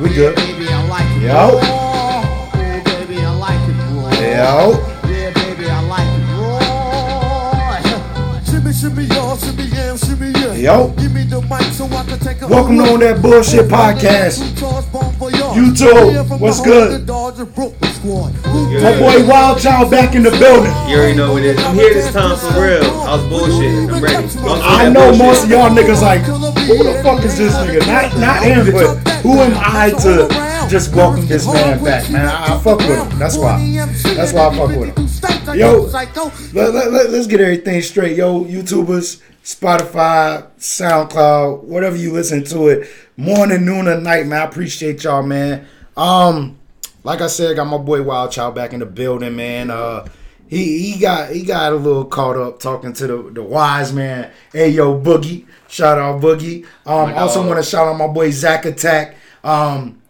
We good. We good. Baby, I like it Yo. raw. Oh, baby, I like it raw. Yo. Yeah, baby, I like it raw. Shimmy, shimmy, y'all, shimmy, yeah, shimmy, yeah. Yo. Give me the mic so I can take a Welcome on that bullshit podcast. YouTube, what's good? My boy Wild Child back in the building. You already know what it is. I'm here this time for real. I was bullshit. I'm ready. I'm I know bullshit. most of y'all niggas like, who the fuck is this nigga? Not not him, but who am I to just welcome this man back, man? I, I fuck with him. That's why. That's why I fuck with him. Yo, let, let, let, us get everything straight. Yo, YouTubers, Spotify, SoundCloud, whatever you listen to it, morning, noon, or night, man. I appreciate y'all, man. Um, like I said, I got my boy Wild Child back in the building, man. Uh, he he got he got a little caught up talking to the the wise man. Hey yo, Boogie, shout out Boogie. Um, also want to shout out my boy Zach Attack. Um,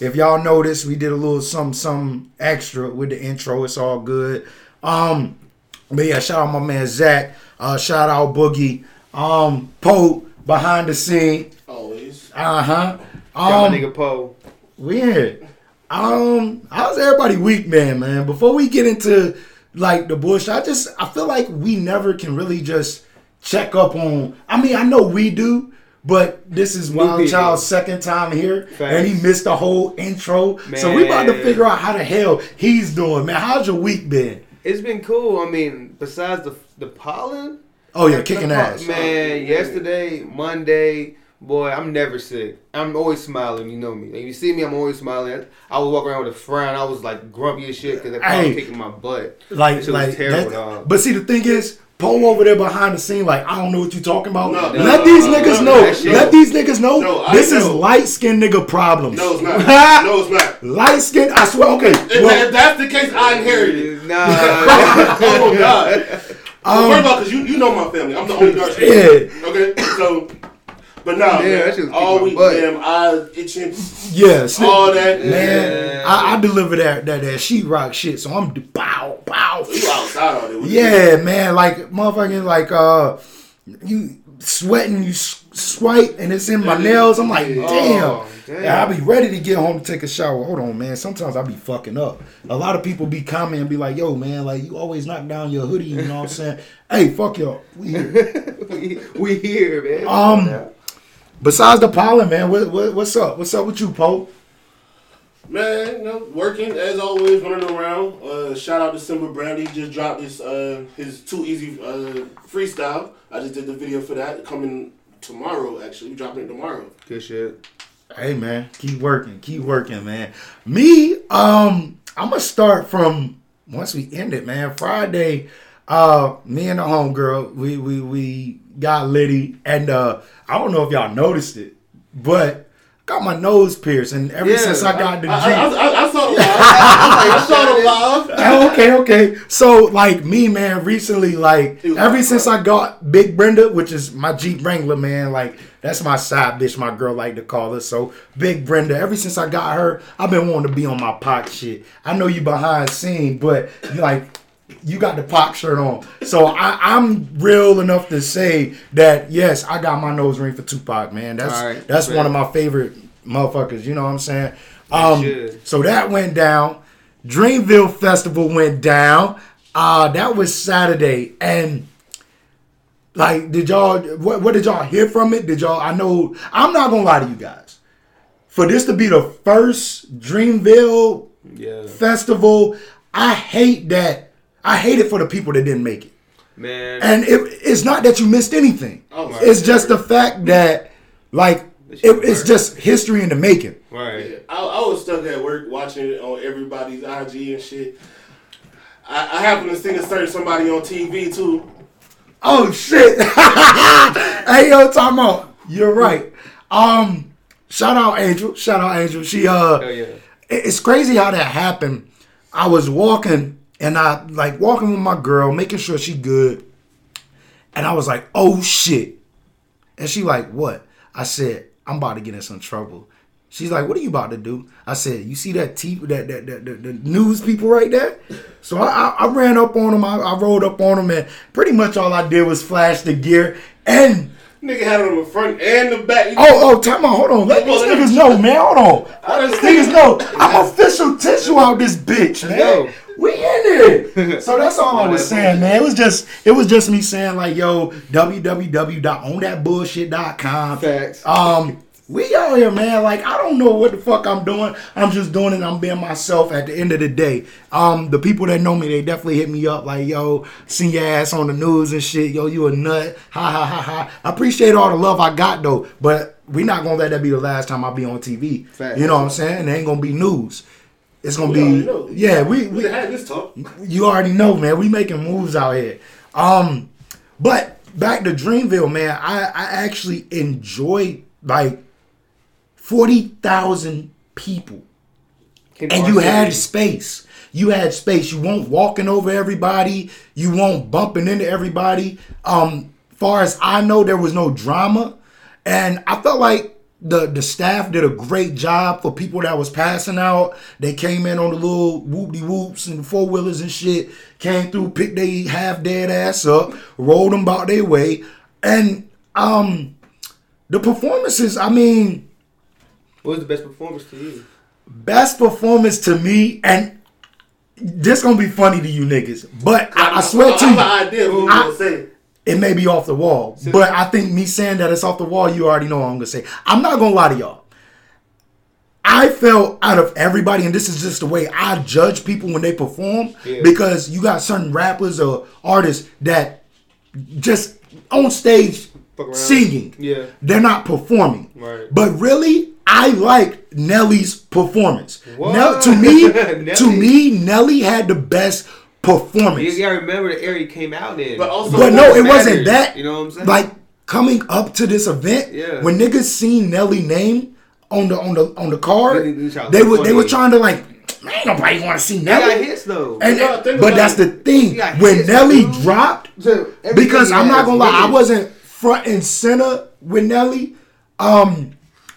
if y'all noticed, we did a little some some extra with the intro. It's all good. Um, but yeah, shout out my man Zach. Uh, shout out Boogie. Um, Poe behind the scene. Always. Uh huh. Um, nigga Poe. Weird. Um, how's everybody week, man? Man, before we get into like the bush, I just I feel like we never can really just check up on. I mean, I know we do, but this is Wild. Child's second time here, and he missed the whole intro. So we about to figure out how the hell he's doing, man. How's your week been? It's been cool. I mean, besides the the pollen. Oh yeah, kicking ass. Man, yesterday, Monday, boy, I'm never sick. I'm always smiling. You know me. If you see me, I'm always smiling. I was walking around with a frown. I was like grumpy as shit because I was kicking my butt. Like, That shit was like, terrible, that- dog. but see, the thing is, Poe over there behind the scene, like, I don't know what you're talking about. No, Let no, these no, niggas no, know. Let these niggas know. This is light skinned nigga problems. No, it's not. no, it's not. Light skin, I swear. Okay, If, well, if that's the case, I inherited it. Nah, oh God. Um, first of all, because you, you know my family, I'm the only dark skin. yeah, Okay, so, but nah, Yeah, man, all week, butt. damn, eyes itching, yeah, snip- all that. man. I, I deliver that that that sheetrock shit, so I'm bow bow. You outside all day. What you Yeah, man, like motherfucking like uh, you sweating, you swipe, and it's in my nails. I'm like, Yeah. damn. Oh, damn. Yeah, I'll be ready to get home to take a shower. Hold on, man. Sometimes I be fucking up. A lot of people be commenting and be like, yo, man, like you always knock down your hoodie, you know what I'm saying? hey, fuck y'all. We here. we, we here, man. Um, Besides the pollen, man, what, what, what's up? What's up with you, Pope? Man, you know, working as always, running around. Uh, shout out to Simba Brandy. Just dropped his uh, his too easy uh, freestyle. I just did the video for that. Coming tomorrow, actually, we dropping it tomorrow. good shit. Hey man, keep working, keep working, man. Me, um, I'm gonna start from once we end it, man. Friday, uh, me and the homegirl, we we we got Liddy, and uh, I don't know if y'all noticed it, but got my nose pierced, and ever Yeah, since I got the I, G, I, I, I saw the live. I saw the live. Okay, okay. So like me, man, recently, like ever since I got Big Brenda, which is my Jeep Wrangler, man, like that's my side bitch, my girl like to call her. So Big Brenda, ever since I got her, I've been wanting to be on my pot shit. I know you behind scene, but you like you got the pop shirt on. So I, I'm real enough to say that yes, I got my nose ring for Tupac, man. That's right, that's fair. one of my favorite motherfuckers. You know what I'm saying? Um, so that went down. Dreamville Festival went down. Uh, that was Saturday, and like, did y'all? What, what did y'all hear from it? Did y'all? I know. I'm not gonna lie to you guys. For this to be the first Dreamville Yeah, festival, I hate that. I hate it for the people that didn't make it. man. And it, it's not that you missed anything. Oh, my it's God. just the fact that, like, it, it's just history in the making. right. I, I was stuck at work watching it on everybody's IG and shit. I, I happened to see a certain somebody on TV too. Oh shit! hey yo, time out. you're right. Um, shout out Angel. Shout out Angel. She uh, Hell yeah. it- it's crazy how that happened. I was walking and I like walking with my girl, making sure she good, and I was like, oh shit, and she like, what? I said, I'm about to get in some trouble. She's like, "What are you about to do?" I said, "You see that t that that, that, that the news people right there?" So I, I, I ran up on them. I, I rolled up on them, and pretty much all I did was flash the gear. And Nigga had it on the front and the back. Oh, oh, time out. Hold on. Let these niggas know, man. Hold on. Let these niggas know. I'm official tissue out this bitch, man. Yo. We in it. So that's all I was saying, man. It was just it was just me saying like, yo, www.ownthatbullshit.com. Facts. Um, we out here, man. Like, I don't know what the fuck I'm doing. I'm just doing it. I'm being myself at the end of the day. Um, the people that know me, they definitely hit me up like, yo, seen your ass on the news and shit. Yo, you a nut. Ha ha ha ha. I appreciate all the love I got though, but we not gonna let that be the last time I be on TV. Facts. You know what I'm saying? It ain't gonna be news. It's gonna We be know. yeah. We, We we had this talk. you already know, man. We making moves out here. Um, but back to Dreamville, man. I I actually enjoyed like forty thousand people, Came to and our you had space. You had space. You weren't walking over everybody. You weren't bumping into everybody. Um, far as I know, there was no drama, and I felt like the the staff did a great job for people that was passing out. They came in on the little whoopty whoops and four wheelers and shit. Came through, picked they half dead ass up, rolled them about their way, and um, the performances. I mean, What was the best performance to you? best performance to me, and this gonna be funny to you niggas, but I, I swear to I have you, an idea of what I- I'm gonna say. It may be off the wall. But I think me saying that it's off the wall, you already know what I'm gonna say. I'm not gonna lie to y'all. I felt out of everybody, and this is just the way I judge people when they perform, Yeah. because you got certain rappers or artists that just on stage singing. Yeah. They're not performing. Right. But really, I like Nelly's performance. Nell, to me, to me, Nelly had the best performance. You gotta remember the area he came out in. But also- But no, it matters, wasn't that. You know what I'm saying? Like coming up to this event, Yeah. when niggas seen Nelly name on the on the on the card, They- they they were they were trying to like, man, ain't nobody want to see he got Nelly. hits though. And, No, but that's the thing. When hits, Nelly dude. dropped, So, because I'm not gonna lie, I wasn't front and center with Nelly. Um,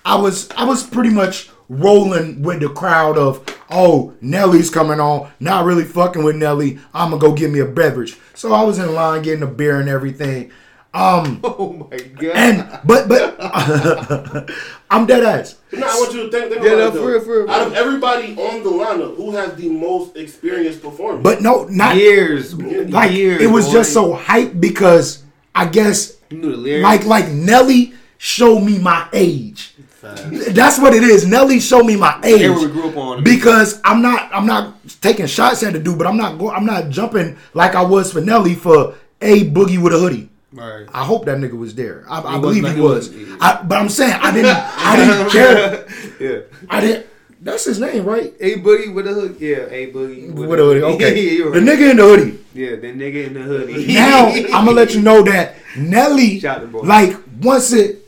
I was I was pretty much rolling with the crowd of oh Nelly's coming on, not really fucking with Nelly. I'm gonna go get me a beverage. So I was in line getting a beer and everything. Um, Oh my god. and but but I'm dead ass. No, I want you to think, think Yeah, about no, it. though. for real, for real, Out of everybody on the lineup, who has the most experienced performance? But no, not years, like years. it was boy. just so hype because I guess You knew the lyrics. like like Nelly showed me my age. That's what it is. Nelly showed me my age Era we grew up on. because I'm not I'm not taking shots at the dude, but I'm not go, I'm not jumping like I was for Nelly for a boogie with a hoodie. Right. I hope that nigga was there. I, I believe he not- was. was- I, but I'm saying I didn't I didn't care. Yeah. I didn't. That's his name, right? A boogie with a hood. Yeah, a boogie With a hoodie. Okay. yeah, you're The nigga in the hoodie. Yeah, the nigga in the hoodie. now I'm gonna let you know that Nelly, Shout out to boy. like once it,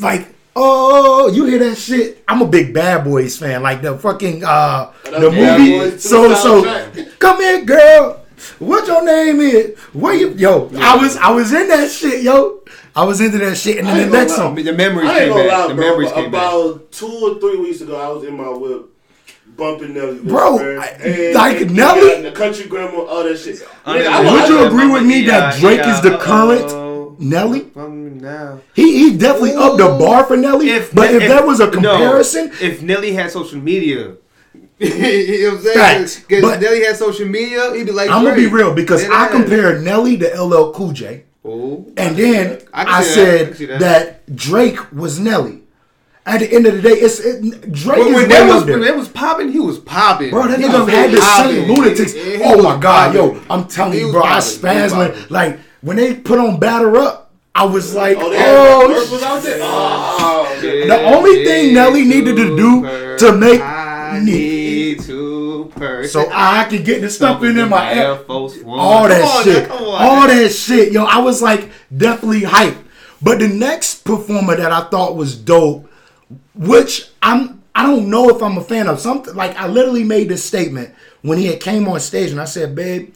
like oh you hear that shit? I'm a big Bad Boys fan, like the fucking uh the Bad movie. So two so come here, girl. What your name is? Where you? Yo, I was I was in that shit, yo. I was into that shit, and then the next lie. song. the memories came back. lie, the bro. memories but came back. about two or three weeks ago, I was in my whip, bumping Nelly. Bro, man. I- like and Nelly- the Country Grammar, all that shit. Under Nigga, I Would was- you I- agree with me yeah, that Drake yeah, is the current uh-oh. Nelly? Um, now. He he definitely upped the bar for Nelly. but if, that was a no, comparison, if Nelly had social media, you know what I'm saying? Facts, Because but- Nelly had social media, he'd be like, I'm gonna be real because Dead I compared Nelly to LL Cool J, Oh, and then I can I, see that. I said can that. that. Drake was Nelly. At the end of the day, it's it, Drake But is when way that was up there. when that was popping, he was popping. Bro, that He nigga was had the same lunatics. He- he Oh my god, yo. I'm telling He you, bro, I popping. He was spasmed like when they put on Batter Up. I was oh, like, Oh, oh, was out there. Oh, The only thing Nelly needed to do to make I me- need to per so I could get the stuff in, in my Air air. Force One. all that on, shit, now, come on, all that shit, yo. I was like definitely hyped. But the next performer that I thought was dope, which I'm, I don't know if I'm a fan of. Something like I literally made this statement when he had came on stage, and I said, "Babe,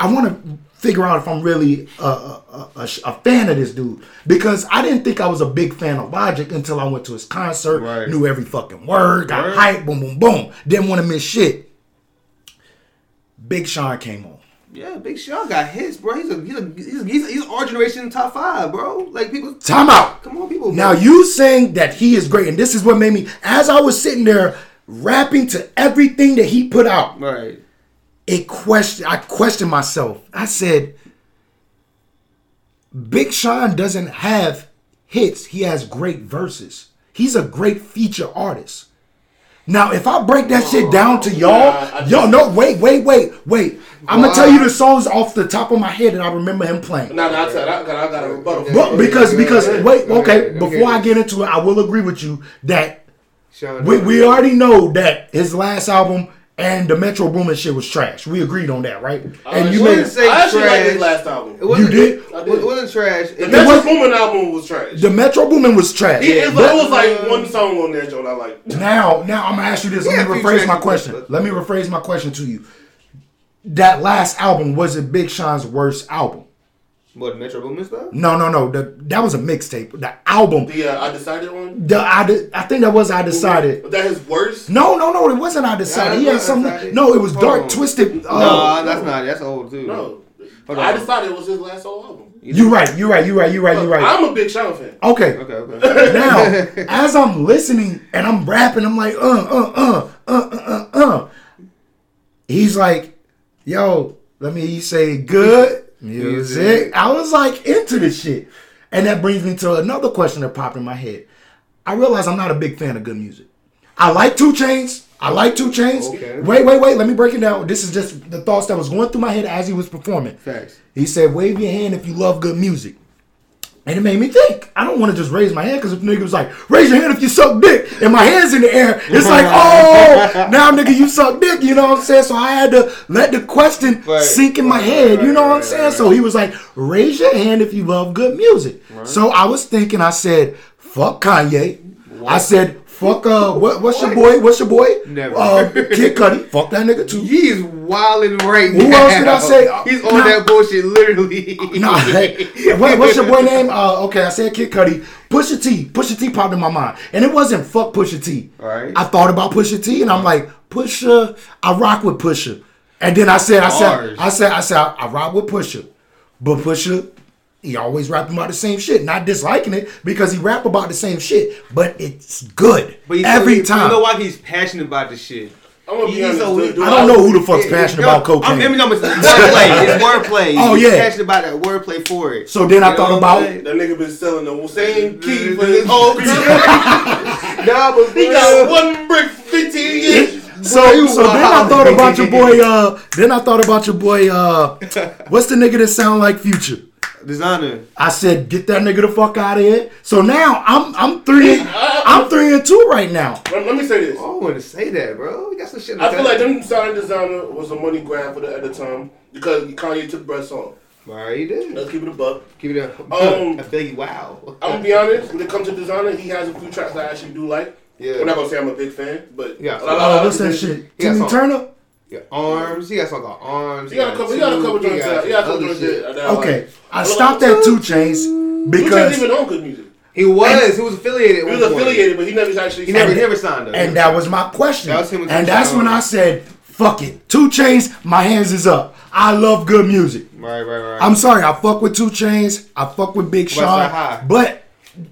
I want to figure out if I'm really a, a, a, a, fan of this dude because I didn't think I was a big fan of Logic until I went to his concert, Right. knew every fucking word, got Word. hyped, boom, boom, boom. Didn't want to miss shit. Big Sean came on. Yeah, Big Sean got hits, bro. He's a he's a he's, he's, he's our generation top five, bro. Like people, Time out. come on, people. Now you saying that he is great, and this is what made me. As I was sitting there rapping to everything that he put out, right? It question. I questioned myself. I said, Big Sean doesn't have hits. He has great verses. He's a great feature artist. Now, if I break that shit down to y'all, I y'all no, wait, wait, wait, wait. I'm gonna tell you the songs off the top of my head that I remember him playing. Now, now I, said, I, got, I got a rebuttal. But because because wait, okay, before I get into it, I will agree with you that we, we already know that his last album and the Metro Boomin shit was trash. We agreed on that, right? And you wouldn't made say I actually like his trash. last album. It wasn't, You did? I It, wasn't trash. The It, Metro was- Boomin album was trash. the Metro Boomin was trash. It, it, But- was like one song on there, Joe, I like. Now, now I'm gonna ask you this. Let Yeah, me rephrase my tracks, question. but- Let me rephrase my question to you. That last album was it Big Sean's worst album? What Metro Boomin stuff? No, no, no. The, that was a mixtape. The album. The uh, I decided one. The I, de- I think that was I decided. But that his worst. No, no, no. It wasn't I decided. Yeah, he had something. Undecided. No, it was Hold dark, on. twisted. Uh, no, that's not. That's old too. No, Hold I on. decided it was his last solo album. You right. You right. You right. You right. You right. I'm a big Sean fan. Okay. Okay, okay. now, as I'm listening and I'm rapping, I'm like, uh, uh, uh, uh, uh, uh, uh. He's like, yo, let me say good music. I was like into this shit. And that brings me to another question that popped in my head. I realize I'm not a big fan of good music. I like Two Chainz. I like Two Chainz. Okay. Wait, wait, wait. Let me break it down. This is just the thoughts that was going through my head as he was performing. Facts. He said, wave your hand if you love good music. And it made me think. I don't want to just raise my hand because if nigga was like, raise your hand if you suck dick, and my hand's in the air, it's like, oh, now nigga, you suck dick, you know what I'm saying? So I had to let the question Right. sink in my Right, head, you know what I'm saying? So he was like, raise your hand if you love good music. So I was thinking, I said, fuck Kanye. I said, fuck, uh, what, what's your boy? What's your boy? Never. Uh, Kid Cudi. Fuck that nigga too. He He's wilding right Who now. else did I say? He's on Nah. that bullshit literally. Nah, hey, what, what's your boy name? Uh, okay, I said Kid Cudi. Pusha T. Pusha T popped in my mind, and it wasn't fuck Pusha T. Alright. I thought about Pusha T, and I'm like, Pusha. I rock with Pusha, and then I said, I said, Bars. I said, I said, I, I rock with Pusha, but Pusha. He always rapping about the same shit, not disliking it because he rap about the same shit, but it's good But he's every he- time. You know why he's passionate about this shit? I'm gonna be He's honest. so- dude, dude, I don't know who the fuck's passionate Yo, about cocaine. I'm, I mean, no, it's wordplay. It's wordplay. Oh, He's yeah. passionate about that wordplay for it. So then I thought about- I'm saying? That nigga been selling the same key for This his whole whole Nah, but He got one brick, for 15 years. So, Boy, you so then I thought about your boy. Uh, then I thought about your boy. Uh, what's the nigga that sound like Future? Designer. I said, get that nigga the fuck out of here. So now I'm I'm three I'm three and two right now. Let, let me say this. I don't want to say that, bro. You got some shit. I feel like them signing Desiigner was a money grab for the at the time because Kanye took Brett's song. Alright, he did. Let's keep it a buck. Keep it up. Um, I feel you. Wow. I'm gonna be honest. When it comes to Desiigner, he has a few tracks that I actually do like. Yeah. I'm not gonna say I'm a big fan, but Yeah. a lot- a lot Oh, of what's that other shit? things- Yeah, Timmy. Turner. Yeah, arms. He got something called arms. He got a couple. He got a couple Two, joints. got that- He got a couple joints shit. Uh, that- that I like. Okay, I I stopped like at Two Chainz Two because Chainz even on good music. He was. He was affiliated. He was affiliated, but he never actually. He never, And- never signed up. and that was my question. That was him with and that's when I said, fuck it. Two Chainz, my hands is up. I love good music. right, right, right. I'm sorry, I fuck with Two Chainz, I fuck with Big Sean, but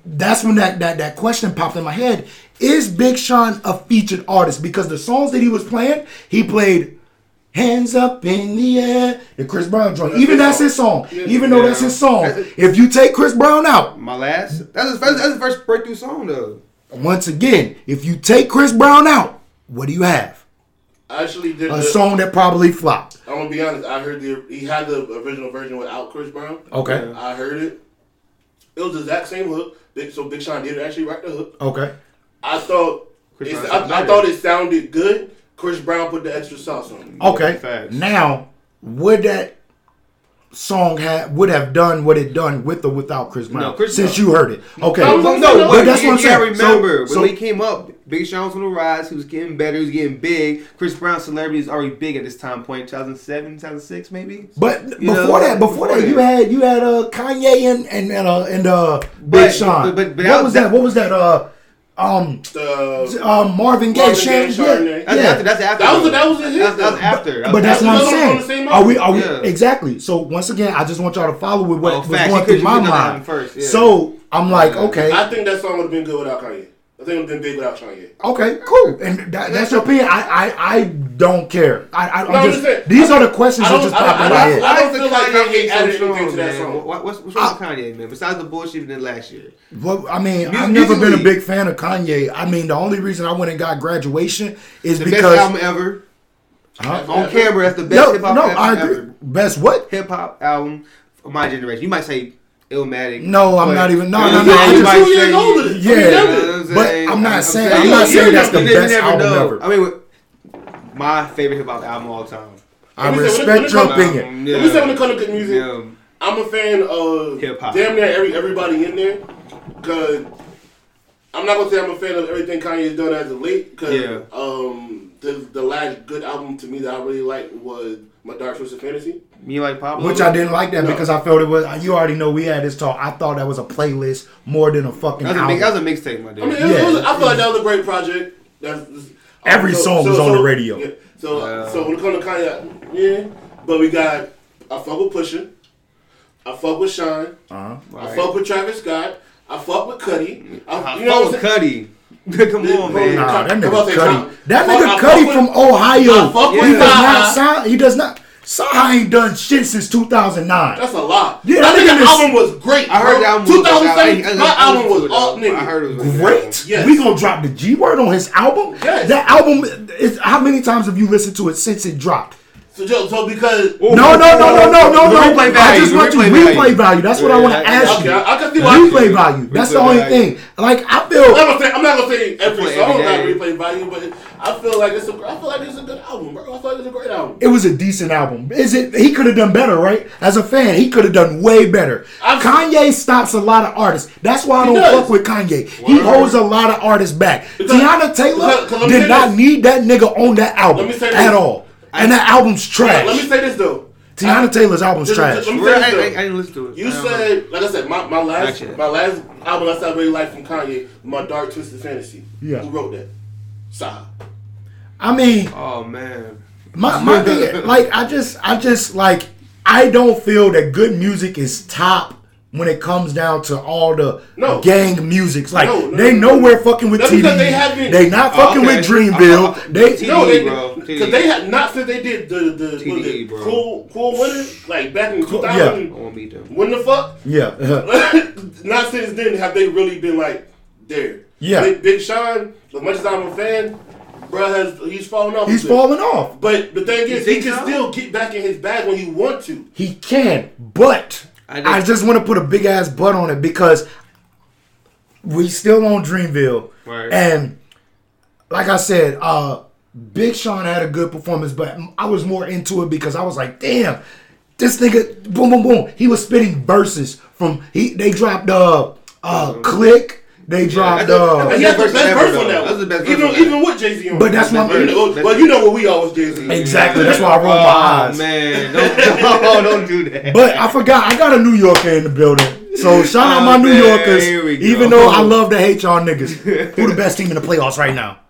that's when that, that that question popped in my head: Is Big Sean a featured artist? Because the songs that he was playing, he played "Hands Up in the Air," the Chris Brown joint. That's Even that's song. his song. Yeah. Even though Yeah. that's his song. That's. If you take Chris Brown out, My last. That's his first. That's his first breakthrough song though. once again, if you take Chris Brown out, what do you have? I actually did. A the, song that probably flopped. I'm gonna be honest. I heard the he had the original version without Chris Brown. Okay. I heard it. It was the exact same hook. So Big Sean did actually write the hook. Okay. I thought Chris it, I, sounded I thought it sounded good. Chris Brown put the extra sauce on it. Okay. Facts. Now, would that song have would have done what it done with or without Chris Brown? No, Chris since Brown. you heard it. Okay. No, No, no, no, no, but that's what I'm saying. Remember so- when he came up, Big Sean was on the rise. He was getting better. He was getting big. Chris Brown's celebrity is already big at this time point, 2007, 2006, maybe. But You before know, that, before, before that, you had you had uh Kanye and and and uh, and uh Big But- Sean. but- but- but what that- was that? What was that? Uh, um The um Marvin Gaye, Marvin Shan- Gaye, yeah, Chardonnay. That's yeah. after. That's after. That was though. that was a hit. That's, that's after. But that's what I'm Those are on the saying. Are we? Are we. Yeah. exactly? So once again, I just want y'all to follow with what Oh, was going through my you could know that mind. first, yeah. So I'm like, Yeah. okay, I think that song would have been good without Kanye. I think it would have been big without Kanye. okay, cool, and that, that's your opinion. I, I, I don't care. I, I, I'm No, I'm just, just saying, these I- are the questions I that don't- just I don't- pop in I my don't- head. I don't think feel like Kanye Kanye added so anything to that song. What- What's, what's wrong with Kanye, man? Besides the bullshit we did last year. Well, I mean, Mu- I've never been a big fan of Kanye. I mean, the only reason I went and got graduation is The because best album ever. Huh? On camera, that's the best no, hip hop album. no, album I agree. ever. Best what? Hip hop album of my generation. You might say Illmatic. No, I'm not even- no, no, no, what I I'm saying? just- Two years older. Yeah. I mean, You know younger. what I'm But saying? I'm not saying- saying- I'm not saying that's the You never best album know. ever. I mean, my favorite hip hop album of all time. I Let me say, when it- respect your opinion. Let me say when it comes to good music, Yeah. I'm a fan of Hip-hop. damn near every everybody in there. Cause I'm not gonna say I'm a fan of everything Kanye's done as of late. Cause Yeah. um, the the last good album to me that I really liked was My Dark Twisted Fantasy. You like Pablo? Which I didn't like that No. because I felt it was. You already know we had this talk. I thought that was a playlist more than a fucking That was a, album. mix, that was a mixtape, my dude. I mean, it was, Yeah. it was, I feel like that was a great project. That's, Every song was on the radio. Yeah. So, Yeah. so when it comes to Kanye, yeah. But we got I fuck with Pusha, I fuck with Shine, uh-huh. I fuck with Travis Scott, I fuck with Cudi. I, I you know fuck what with I'm? Cudi. Come on, man. Nah, that nigga about Cudi. That nigga I Cudi from Ohio. He does not sound. He does not. Saha ain't done shit since 2009. That's a lot. Yeah, that that nigga nigga album was great. I heard bro. the album 2007. I- I- I- my album was to all nigga. I heard it was Great. Yes. We gonna drop the G word on his album. Yes. That album is how many times have you listened to it since it dropped? So, Joe, so because No, no, no, no, no, no, no. replay I just want you replay replay value. value. That's what I want to ask okay, you. I, I can see why. Replay value. That's the only value. thing. Like I feel. not gonna say I'm not gonna say every song every got replay value, but I feel like it's a I feel like it's a good album, bro. I feel like it's a great album. It was a decent album. Is it? He could have done better, right? As a fan, he could have done way better. I've- Kanye stops a lot of artists. That's why I don't does. fuck with Kanye. He holds a lot of artists back. Because- Teyana Taylor because- 'cause did not this. need that nigga on that album Let me say this. at all. And that album's trash. Let me say this though. Teyana Taylor's album's Just- trash. just- let me Real, say I, I, I didn't listen to it. You I don't know. said, like I said, my, my last Actually. my last album I said I really liked from Kanye, my Dark Twisted Fantasy. Yeah. Who wrote that? Saha. I mean, Oh man. My my thing, like I just I just like I don't feel that good music is top when it comes down to all the No. gang musics. Like No, no, they no, know no. we're fucking with That's TDE. they haven't- They not Oh, fucking okay. with Dreamville. Uh, uh, they TDE, No, they bro. because they had not since they did the the what was TDE, it, cool cool winter like back in Cool- 2000. I won't beat them. When the fuck? yeah. not since then have they really been like there. Yeah. Big, Big Sean, as much as I'm a fan, bro has he's falling off. He's a bit. falling off. But the thing is, he think can so? still get back in his bag when he want to. He can, but I I, just- want to put a big ass butt on it because we still on Dreamville, Right. and like I said, uh, Big Sean had a good performance, but I was more into it because I was like, damn, this nigga, boom, boom, boom. He was spitting verses from he. They dropped uh, uh, Clique. They dropped that's uh, And he That's has the the best best verse on that That's one. the best verse even on that. even with Jay Z on. But that's it. what I'm- You know, that's- well, you know what we always Jay Z. exactly. That's why I roll my Oh eyes. man, don't, no, don't do that. But I forgot I got a New Yorker in the building. So shout out Oh, my New man, Yorkers. here we go. Even though I love to hate y'all niggas. Who the best team in the playoffs right now?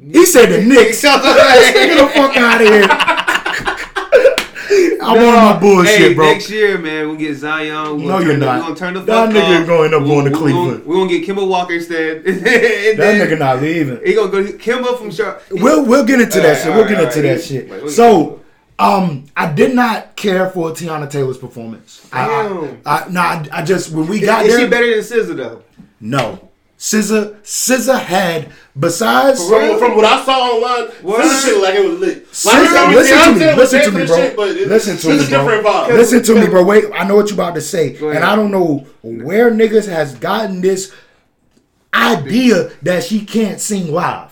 He said the Knicks. Get the fuck out of here. I'm on my bullshit, hey, bro. Next year, man, we'll get Zion. We're No, you're turn the- not. We're gonna turn the That fuck nigga off. going up We're- going to we're- Cleveland. We're gonna get Kemba Walker instead. That nigga not leaving. He gonna go Kemba from Charlotte. We'll we'll get into that Alright, shit. We'll get alright, into that shit. So, um, I did not care for Teyana Taylor's performance. I, Damn. I, I, nah, I, I just when we got is there, she better than SZA though? no. SZA, SZA had besides From, from what I saw online, What? this shit like it was lit. SZA, Like, I listen to me, listen to me, bro. shit, it- listen to me, bro. Listen to me, bro. Wait, I know what you about to say, and. I don't know where niggas has gotten this idea that she can't sing live.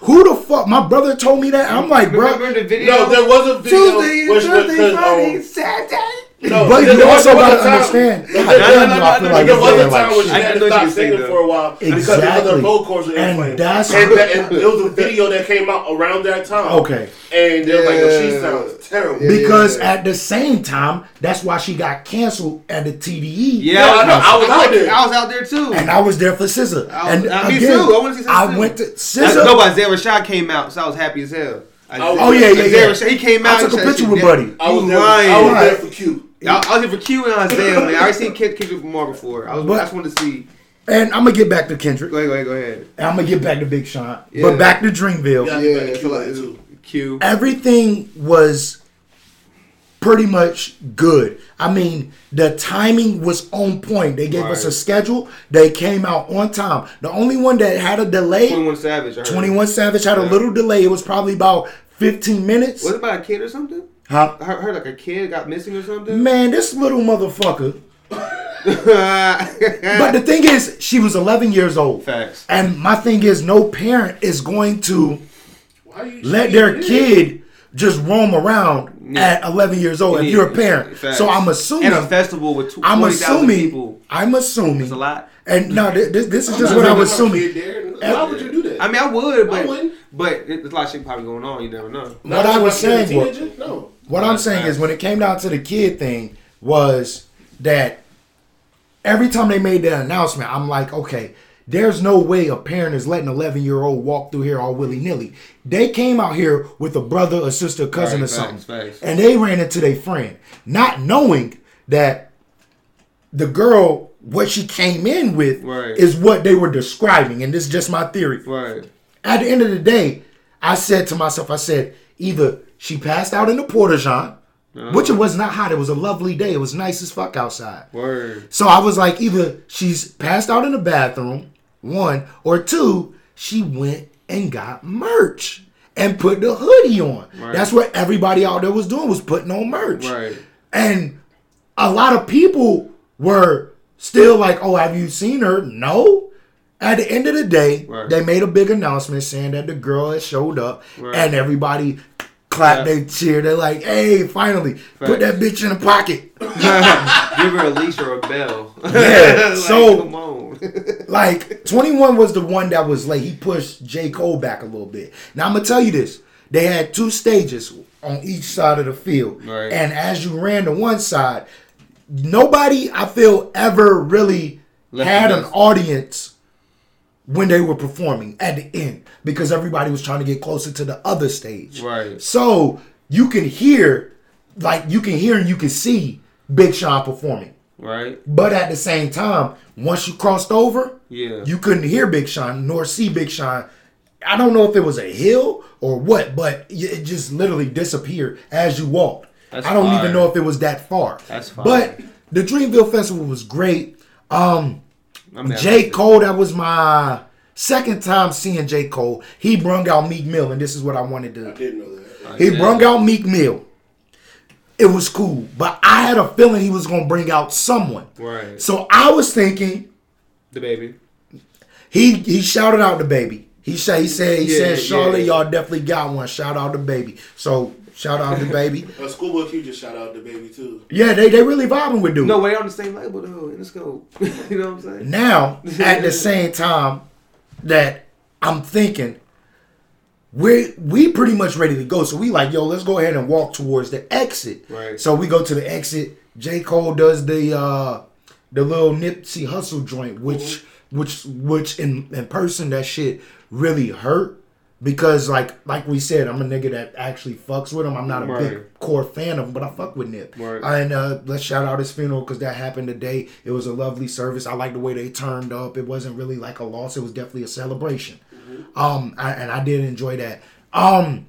Who the fuck? My brother told me that. I'm like, bro. Remember the video? No, there was a video Tuesday, which was Thursday, because Friday, um, Saturday. No, But you also gotta understand. there God was- damn, no, you, no, I feel like There was a time like where she I had to stop singing though. for a while because of Exactly. other vocals were And that's- and, that, and it was a video that came out around that time. Okay. and they're like, "Yo, she sounds terrible." Yeah. Because at the same time, that's why she got canceled at the TDE. Yeah, Yeah, I know. I was out there. I was out there too. And I was there for SZA. I and was- me too. I wanna SZA I went to SZA. no, but Isaiah Rashad came out, so I was happy as hell. Oh, yeah, yeah, Isaiah yeah. He came I out. took a picture with. Buddy. I was lying. I was there for Q. I, I was here for Q and Isaiah, man. I already seen Kid Kendrick Lamar before. I was. But- I just wanted to see. And I'm gonna get back to Kendrick. Go ahead, go ahead, go ahead. And I'm gonna get back to Big Sean. Yeah. But back to Dreamville. Yeah. Yeah, back to so Q like too. Q. Everything was pretty much good. I mean, the timing was on point. They gave us a Right. schedule. They came out on time. The only one that had a delay, Twenty One Savage. I heard. 21 Savage had a Yeah. little delay. It was probably about 15 minutes. Was it about a kid or something? Huh? I heard, heard like a kid got missing or something. Man, this little motherfucker. but But the thing is, she was 11 years old. facts. And my thing is, no parent is going to let their it? kid just roam around Yeah. at 11 years old if you're a parent. Facts. So I'm assuming, And a festival with tw- I'm assuming, people. I'm assuming, It's a lot. and no, this, this is just what I'm assuming. Why would you do that? I mean, I would, but wouldn't. but there's a lot of shit probably going on. You never know. What I was saying was, no. What I'm saying is, when it came down to the kid thing, was that every time they made that announcement, I'm like, okay, there's no way a parent is letting an 11 year old walk through here all willy nilly. They came out here with a brother, a sister, a cousin, Right, or something, facts, facts. and they ran into their friend, not knowing that the girl, what she came in with, Right. is what they were describing, and this is just my theory. Right. At the end of the day, I said to myself, I said, either she passed out in the porta john, uh-huh. which it was not hot. It was a lovely day. It was nice as fuck outside. Word. So I was like, either she's passed out in the bathroom, one, or two, she went and got merch and put the hoodie on. Right. That's what everybody out there was doing was putting on merch. Right. And a lot of people were still like, "Oh, have you seen her?" No. At the end of the day, Right. they made a big announcement saying that the girl had showed up, and everybody clapped, Yeah. they cheer, They're like, "Hey, finally, put that bitch in the pocket." Give her a leash or a bell. Yeah, Like, so- come on. Like 21 was the one that was late. He pushed J. Cole back a little bit. Now I'm gonna tell you this. They had two stages on each side of the field. Right. And as you ran to one side, nobody I feel ever really Left had an audience when they were performing at the end because everybody was trying to get closer to the other stage. Right. So you can hear, like you can hear and you can see Big Sean performing. right. But at the same time, once you crossed over, Yeah. you couldn't hear Big Sean nor see Big Sean. I don't know if it was a hill or what, but it just literally disappeared as you walked. That's I don't fire. even know if it was that far. That's fire. But the Dreamville Festival was great. Um, I'm J. Cole, that was my second time seeing J. Cole. He brung out Meek Mill, and this is what I wanted to I didn't know that. he Yeah. brung out Meek Mill. It was cool, but I had a feeling he was gonna bring out someone. Right. So I was thinking The baby. he he shouted out the baby. He said he said he Yeah, said Charlotte, yeah. y'all definitely got one. Shout out the baby. So shout out the baby. Uh, Schoolboy Q just shout out the baby too. Yeah, they they really vibing with dude. No, we're on the same label though. In the scope. you know what I'm saying? Now at the same time that I'm thinking we we pretty much ready to go. So we like, yo, let's go ahead and walk towards the exit. Right. So we go to the exit. J. Cole does the uh the little Nipsey Hussle joint, which which which in in person that shit really hurt. Because like like we said, I'm a nigga that actually fucks with him. I'm not a big core fan of him, but I fuck with Nip. Right. And uh, let's shout out his funeral because that happened today. It was a lovely service. I like the way they turned up. It wasn't really like a loss. It was definitely a celebration. Um, I, and I did enjoy that. Um,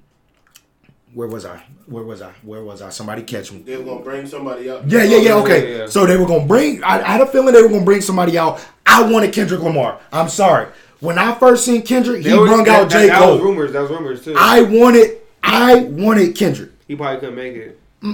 where was I? Where was I? Where was I? Somebody catch me. They were gonna bring somebody out. Yeah, yeah, yeah. yeah, Okay. yeah, yeah. So they were gonna bring. I, I had a feeling they were gonna bring somebody out. I wanted Kendrick Lamar. I'm sorry. When I first seen Kendrick, he That was- brung that- out that- J That was Cole. rumors. That was rumors too. I wanted. I wanted Kendrick. he probably couldn't make it. That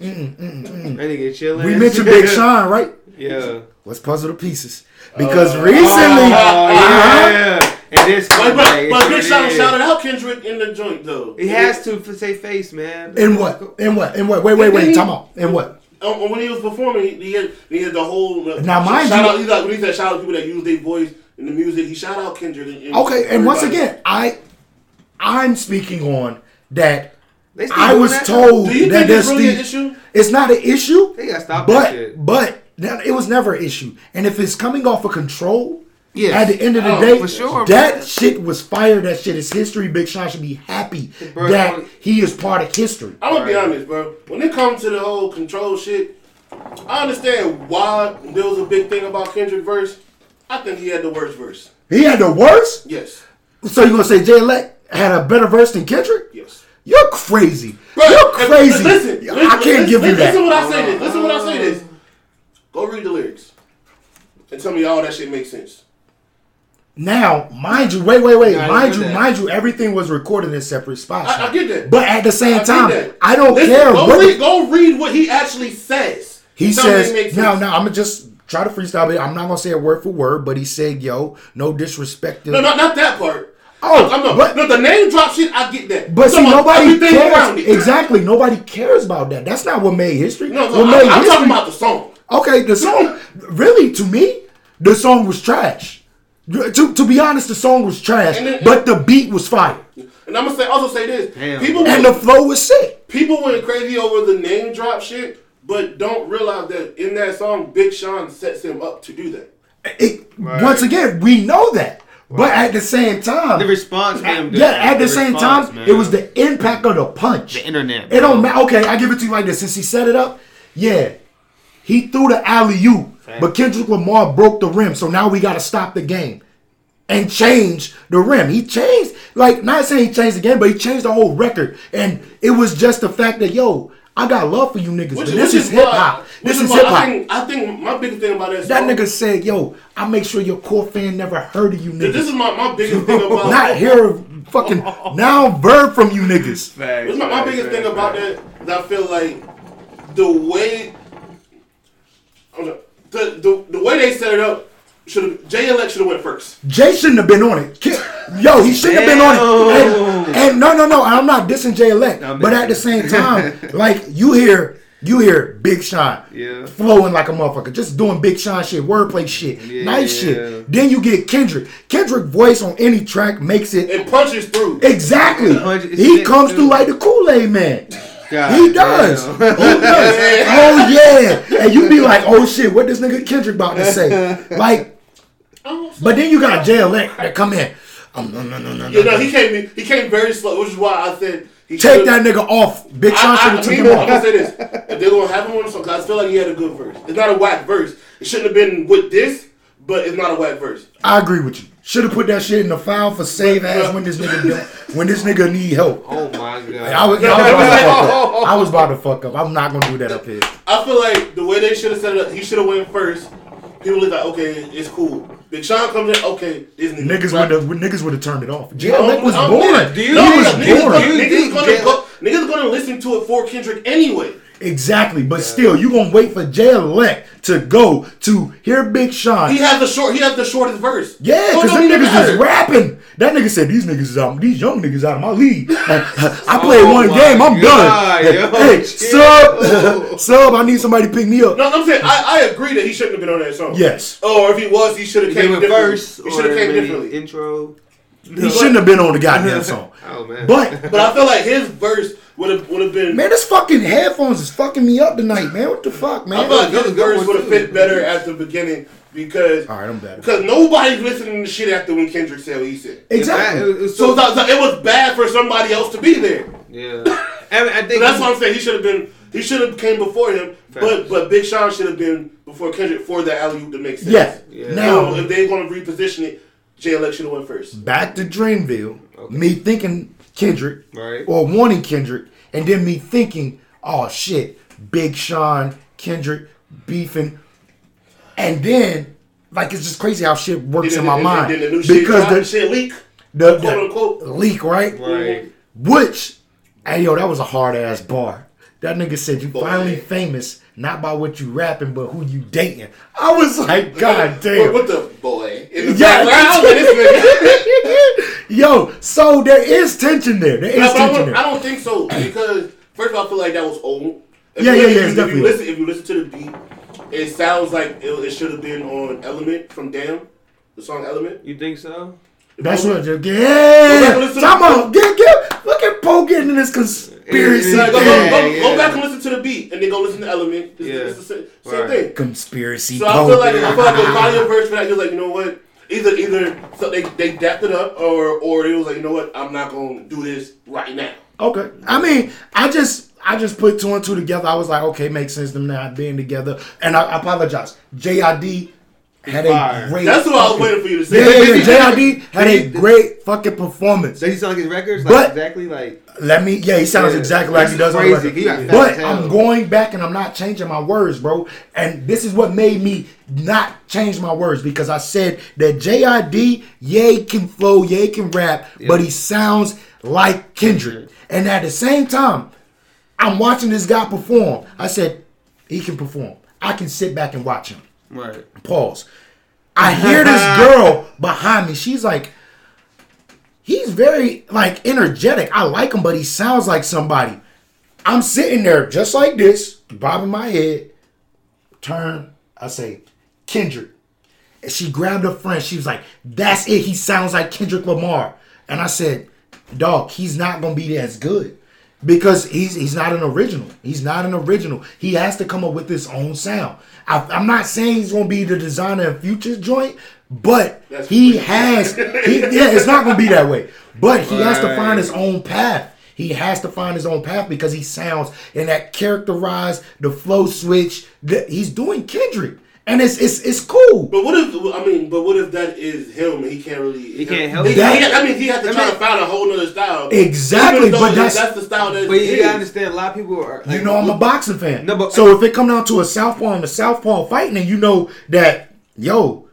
nigga- That nigga chilling. We mentioned Big Sean, right? Yeah. Let's puzzle the pieces because recently, Oh uh-huh, yeah. And It is But, Kanye. but, but It Big. Sean shouted out Kendrick in the joint though. He has to say face, man. In what? In what? In what? Wait, wait, wait. Time out. In what? Um, when he was performing, he, he, had, he had the whole. Uh, Now, mind shout you- out, he like, when he said shout out people that use their voice in the music, he shout out Kendrick. And, and Okay, and once again, I, I'm speaking on that. I was that? told do you that think there's it's really an the- issue? It's not an issue. They gotta stop but, that shit. But that- it was never an issue. And if it's coming off of control, Yes. at the end of the Oh, day, for sure, that man. shit was fire. That shit is history. Big Sean should be happy Bro, that only- he is part of history. I'm gonna be honest, bro. When it comes to the whole control shit, I understand why there was a big thing about Kendrick verse. I think he had the worst verse. He had the worst. Yes, So you gonna say Jay Elect had a better verse than Kendrick? yes. You're crazy. Bro, You're crazy. Listen, I can't listen, give you listen, that. Listen when I say this. Listen when I say this. Go read the lyrics and tell me all that shit makes sense. Now, mind you, wait, wait, wait. Yeah, mind you, that. mind you, everything was recorded in separate spots. I- I get that. But at the same I time. I don't Listen, care Go what read, go read what he actually says. he Tell says. makes Now, now, I'm gonna just try to freestyle it. I'm not gonna say it word for word, but he said, "Yo, no disrespect." To, No, not not that part. Oh, I'm, I'm, but- no, the name drop shit. I get that. But I'm see, nobody cares. Exactly, nobody cares about that. That's not what made history. No, no, what I'm, made I'm history- talking about the song. Okay, the song, really, to me, the song was trash. To, to be honest, the song was trash, And then- but the beat was fire. And I'm gonna say also say this. Damn. People And went, the flow was sick. people went crazy over the name drop shit, but don't realize that in that song, Big Sean sets him up to do that. It, Right. Once again, we know that. But at the same time, The response from him. yeah, at the, same response, time, man. it was the impact of the punch. The internet, It don't matter. Okay, I give it to you like this. Since he set it up, yeah, he threw the alley oop, but Kendrick Lamar broke the rim. So now we got to stop the game and change the rim. He changed, like, not saying he changed the game, but he changed the whole record. And it was just the fact that, yo, I got love for you niggas, Which, but this is hip hop. This is why hip hop. think, I think my biggest thing about that That song, nigga said, yo, I make sure your core fan never heard of you niggas. This is my, my biggest thing about Not hear a fucking now verb from you niggas. Facts, This is my, my biggest facts, thing about facts. that is I feel like the way the, the the way they set it up should have Jay Elect should have went first. Jay shouldn't have been on it. Ki- Yo, he shouldn't have been on it. And, and no, no, no. I'm not dissing Jay Elect, I'm but at the same time, like you hear, you hear Big Sean Yeah. flowing like a motherfucker, just doing Big Sean shit, wordplay shit, Yeah. nice shit. Then you get Kendrick. Kendrick voice on any track makes it It punches through. exactly. Punch- it's He comes too. through like the Kool Aid Man. God He does. damn. He does. Oh yeah. And you be like, oh shit, what this nigga Kendrick about to say? Like, but then you got Jay Elect that come in. Um, no, no, no, no, Yeah, no, no. he came In, he came very slow, which is why I said he Take that nigga off. Big Sean should I, I, have took me, him I'm gonna say this: if they're gonna have him on the song, 'cause I feel like he had a good verse. It's not a whack verse. It shouldn't have been with this, but it's not a whack verse. I agree with you. Should have put that shit in the file for save ass when this nigga when this nigga need help. Oh my god. I was, I was about to fuck up. I was about to fuck up. I'm not gonna do that up here. I feel like the way they should have set it up, he should have went first. People look like, okay, it's cool. Big Sean comes in, okay, this nigga. Niggas rap- would have niggas would have turned it off. Jay No, Elect was I'm- boring. Do you- No, he do was you- niggas, boring. gonna, niggas, gonna go, niggas gonna listen to it for Kendrick anyway. Exactly, but still, you gonna wait for Jay Elect to go to hear Big Sean. He has the short. He has the shortest verse. Yeah, because don't them niggas matter. is rapping. That nigga said these niggas is out. These young niggas out of my league. I played Oh one game. I'm God, done. yo, hey, sub, sub. I need somebody to pick me up. No, I'm saying I, I agree that he shouldn't have been on that song. Yes, Or if he was, he should have came came in differently. first. He should have came differently. Intro. he shouldn't have been on the goddamn song. Oh man. But But I feel like his verse would have would have been. man, this fucking headphones is fucking me up tonight, man. What the fuck, I man? feel like that was his a good verse one, would have too. fit better at the beginning because All right, I'm better. because nobody's listening to shit after when Kendrick said what he said. Exactly. It was So, so, so it was bad for somebody else to be there. yeah. I, mean, I So think that's why I'm saying he should have been. He should have came before him, but but Big Sean should have been before Kendrick for the alley oop to make sense. Yeah. Yeah. Now So if they're gonna reposition it, Jay Elect should have went first. back to Dreamville. Me thinking Kendrick Right. or wanting Kendrick, and then me thinking, oh shit, Big Sean, Kendrick beefing, and then like it's just crazy how shit works in my mind then the new because the, shit leak, the, quote the unquote. leak right, Right. which hey yo that was a hard ass bar. That nigga said you Boy. finally famous not by what you rapping but who you dating. I was like, God What, damn. what the boy in the Yeah. background? and this nigga. Yo, so there is tension there. There is No, but I, tension don't, there. I don't think so because first of all, I feel like that was old. If Yeah, you yeah, listen- yeah, If definitely you listen, if you listen to the beat, it sounds like it, it should have been on Element from Damn, the song Element. You think so? That's what you back yeah. and listen to Talk the- about get get look at Poe getting in this conspiracy. Yeah, Like, go, yeah, go, go, go back and listen to the beat, and then go listen to Element. It's, Yeah. it's the same, same Right. thing. Conspiracy So I feel like I feel like the audio version for that was like, you know what? Either either so they they dapped it up, or or it was like, you know what? I'm not gonna do this right now. Okay. I mean, I just I just put two and two together. I was like, okay, makes sense them not being together. And I, I apologize. JID had Fire. a great That's what I was waiting for you to say. yeah, yeah. JID had a great fucking performance. Does he sound like his records? Like But- exactly like Let me yeah, he sounds Yeah. exactly like he does on the record. He got fat But. I'm going back and I'm not changing my words, bro. And this is what made me not change my words because I said that JID, yay can flow, yay can rap, but he sounds like Kendrick. And at the same time, I'm watching this guy perform. I said, he can perform. I can sit back and watch him. Right. Pause. I hear this girl behind me. She's like, he's very like energetic. I like him, but he sounds like somebody. I'm sitting there just like this, bobbing my head. Turn. I say, Kendrick. And she grabbed her friend. She was like, that's it. He sounds like Kendrick Lamar. And I said, dog, he's not gonna be as good. Because he's he's not an original. He's not an original. He has to come up with his own sound. I, I'm not saying he's gonna be the Desiigner of Future's joint, but That's he has. He, yeah, it's not gonna be that way. But he has to find his own path. He has to find his own path because he sounds and that characterized the flow switch. That he's doing Kendrick, and it's it's it's cool. But what if I mean? But what if that is him? and He can't really. He can't help He, it. he, I mean, he had to I try mean- to find a whole nother style. Exactly, but that's- that's the style that But you gotta understand, a lot of people are. Like, You know I'm a boxing fan. No, but- so if it come down to a southpaw and a southpaw fighting, and you know that yo,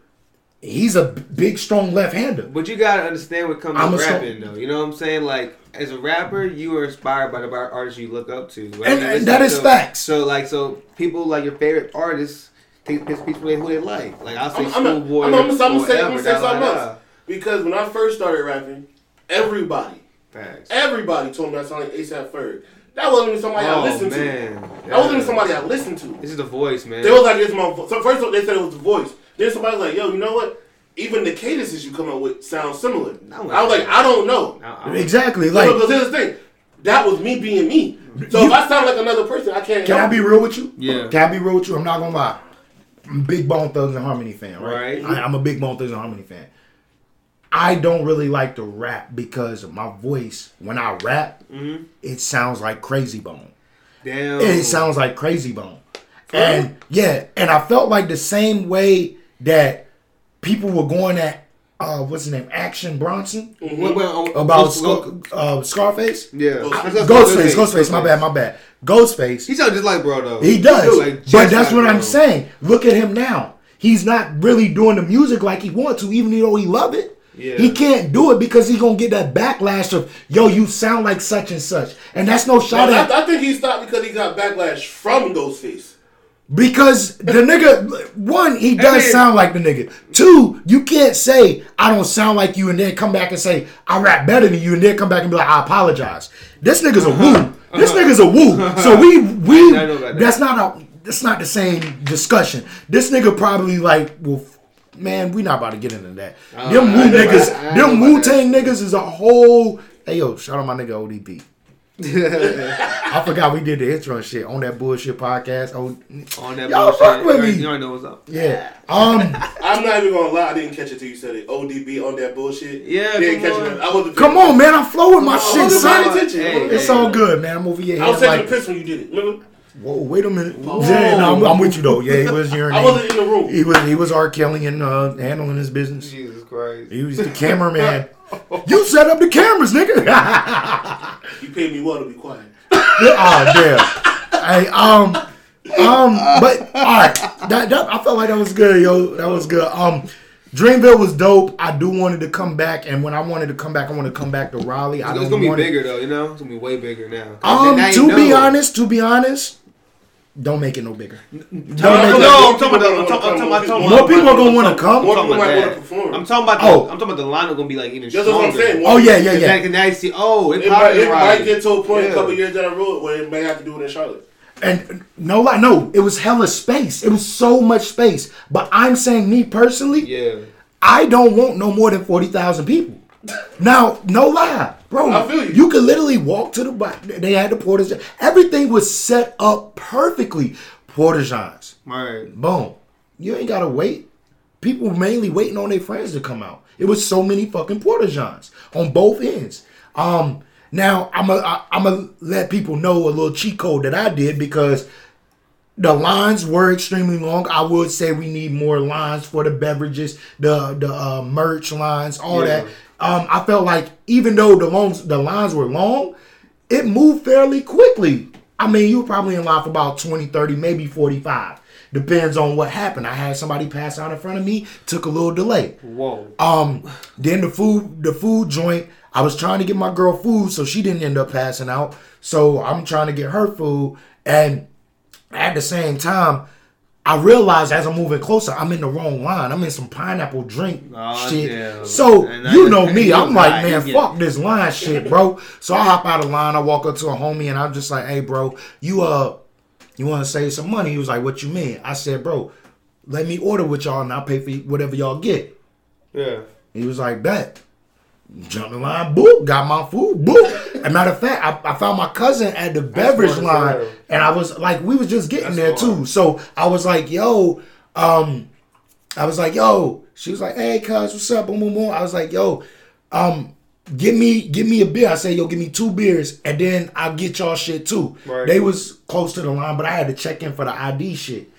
he's a b- big, strong left-hander. But you gotta understand what comes I'm with a so- rapping, though. You know what I'm saying? Like, as a rapper, you are inspired by the bar- artists you look up to. right? And- You and listen that is to- facts. So, like, so people like your favorite artists take piss piece from who they like. Like, I'll say I'm, I'm, I'm, Schoolboy. I'm, I'm, I'm, gonna say, I'm say da, da, something da. else. Because when I first started rapping, everybody, Facts. everybody told me I sound like ASAP Ferg. That wasn't even somebody I Oh listened man, to. That wasn't even somebody I listened to. This is the voice, man. They was like, "It's my." Vo-. So first of all, they said it was the voice. Then somebody was like, "Yo, you know what? Even the cadences you come up with sound similar." I was like, "I don't know." I- I- Exactly. Like, Like, because here's the thing, that was me being me. So You- if I sound like another person, I can't. can I be real with you? Yeah. Can I be real with you? I'm not gonna lie. I'm a big Bone Thugs and Harmony fan, right? Right. I, I'm a big Bone Thugs and Harmony fan. I don't really like to rap because my voice, when I rap, Mm-hmm. it sounds like Crazy Bone. Damn. It sounds like Crazy Bone. And yeah, and I felt like the same way that people were going at uh what's his name? Action Bronson What- what- oh, about Ghost- Scar- uh, Scarface. Yeah. Ghostface. Ghostface, Ghostface, my bad, my bad. Ghostface. He sounds just like bro though. He does. Like, but that's like what I'm saying. Look at him now. He's not really doing the music like he wants to, even though he love it. Yeah. He can't do it because he's gonna get that backlash of yo, you sound like such and such, and that's no shot I, at I think he stopped because he got backlash from Ghostface. Because the nigga one he does mean- sound like the nigga. Two, you can't say I don't sound like you and then come back and say I rap better than you and then come back and be like I apologize. This nigga's a woo. This uh-huh. nigga's a woo. So we we I know about that. that's not a that's not the same discussion. This nigga probably like well. Man, we not about to get into that. Uh, them I Wu know niggas, about- I know them Wu Tang niggas is a whole. Hey yo, shout out my nigga ODB. I forgot we did the intro and shit on that bullshit podcast. Oh, On that Y'all bullshit. fuck with me. You already know what's up. yeah. Um, I'm not even gonna lie, I didn't catch it till you said it. ODB on that bullshit. Yeah, didn't come catch on. it. I wasn't. come on, man. I'm flowing my I shit, wasn't son. attention. Hey, It's hey. all good, man. I'm over your I was head taking like, a piss when you did it. Remember? whoa, wait a minute. Yeah, no, I'm, I'm with you though. Yeah, he was urinating. I wasn't in the room. He was he was R. Kelly and uh, handling his business. Jesus Christ. He was the cameraman. you set up the cameras, nigga. You paid me well to be quiet. oh damn. Hey, um, um, but all right, that, that I felt like that was good, yo. That was good. Um, Dreamville was dope. I do wanted to come back, and when I wanted to come back, I want to come back to Raleigh. I It's don't gonna be want it- bigger though, you know. It's gonna be way bigger now. Um, Now you to be honest, to be honest, don't make it no bigger. Don't make No, it- no, I'm talking about I'm talking- about- I'm More people are gonna wanna come. More I'm people talking might about want to perform. I'm talking about the, Oh. I'm talking about the line gonna be like even That's what I'm saying. Oh yeah, yeah, yeah. Back now you see, oh, it, It might, it might get to a point Yeah. a couple years down the road where it may have to do it in Charlotte. And no lie, no, it was hella space. It was so much space. But I'm saying me personally, Yeah. I don't want no more than forty thousand people. Now, no lie, bro. I feel you. could literally walk to the back. They had the porters. Everything was set up perfectly. Porta johns. Right. Boom. You ain't gotta wait. People were mainly waiting on their friends to come out. It was so many fucking porta johns on both ends. Um, now I'm a, I'm gonna let people know a little cheat code that I did because the lines were extremely long. I would say we need more lines for the beverages, the the uh, merch lines, all Yeah. that. Um, I felt like even though the longs, the lines were long, it moved fairly quickly. I mean, you were probably in line for about 20, 30, maybe 45. Depends on what happened. I had somebody pass out in front of me, took a little delay. Whoa. Um, then the food, the food joint. I was trying to get my girl food, so she didn't end up passing out. So I'm trying to get her food, and at the same time, I realized as I'm moving closer, I'm in the wrong line. I'm in some pineapple drink Aw, shit. damn. So And you know me, I'm was like, man, You fuck this line shit, bro. So I hop out of line. I walk up to a homie, and I'm just like, hey, bro, you uh, you want to save some money? He was like, what you mean? I said, bro, let me order with y'all, and I'll pay for whatever y'all get. Yeah. He was like, bet. Jumped in line, boop, got my food, boop. As a matter of fact, I, I found my cousin at the beverage line, and I was like, we was just getting there That's smart. too. So I was like, yo, um, I was like, yo. She was like, hey, cuz, what's up? Boom, boom, boom. I was like, yo, um, give me, give me a beer. I said, yo, give me two beers, and then I'll get y'all shit too. Right. They was close to the line, but I had to check in for the ID shit.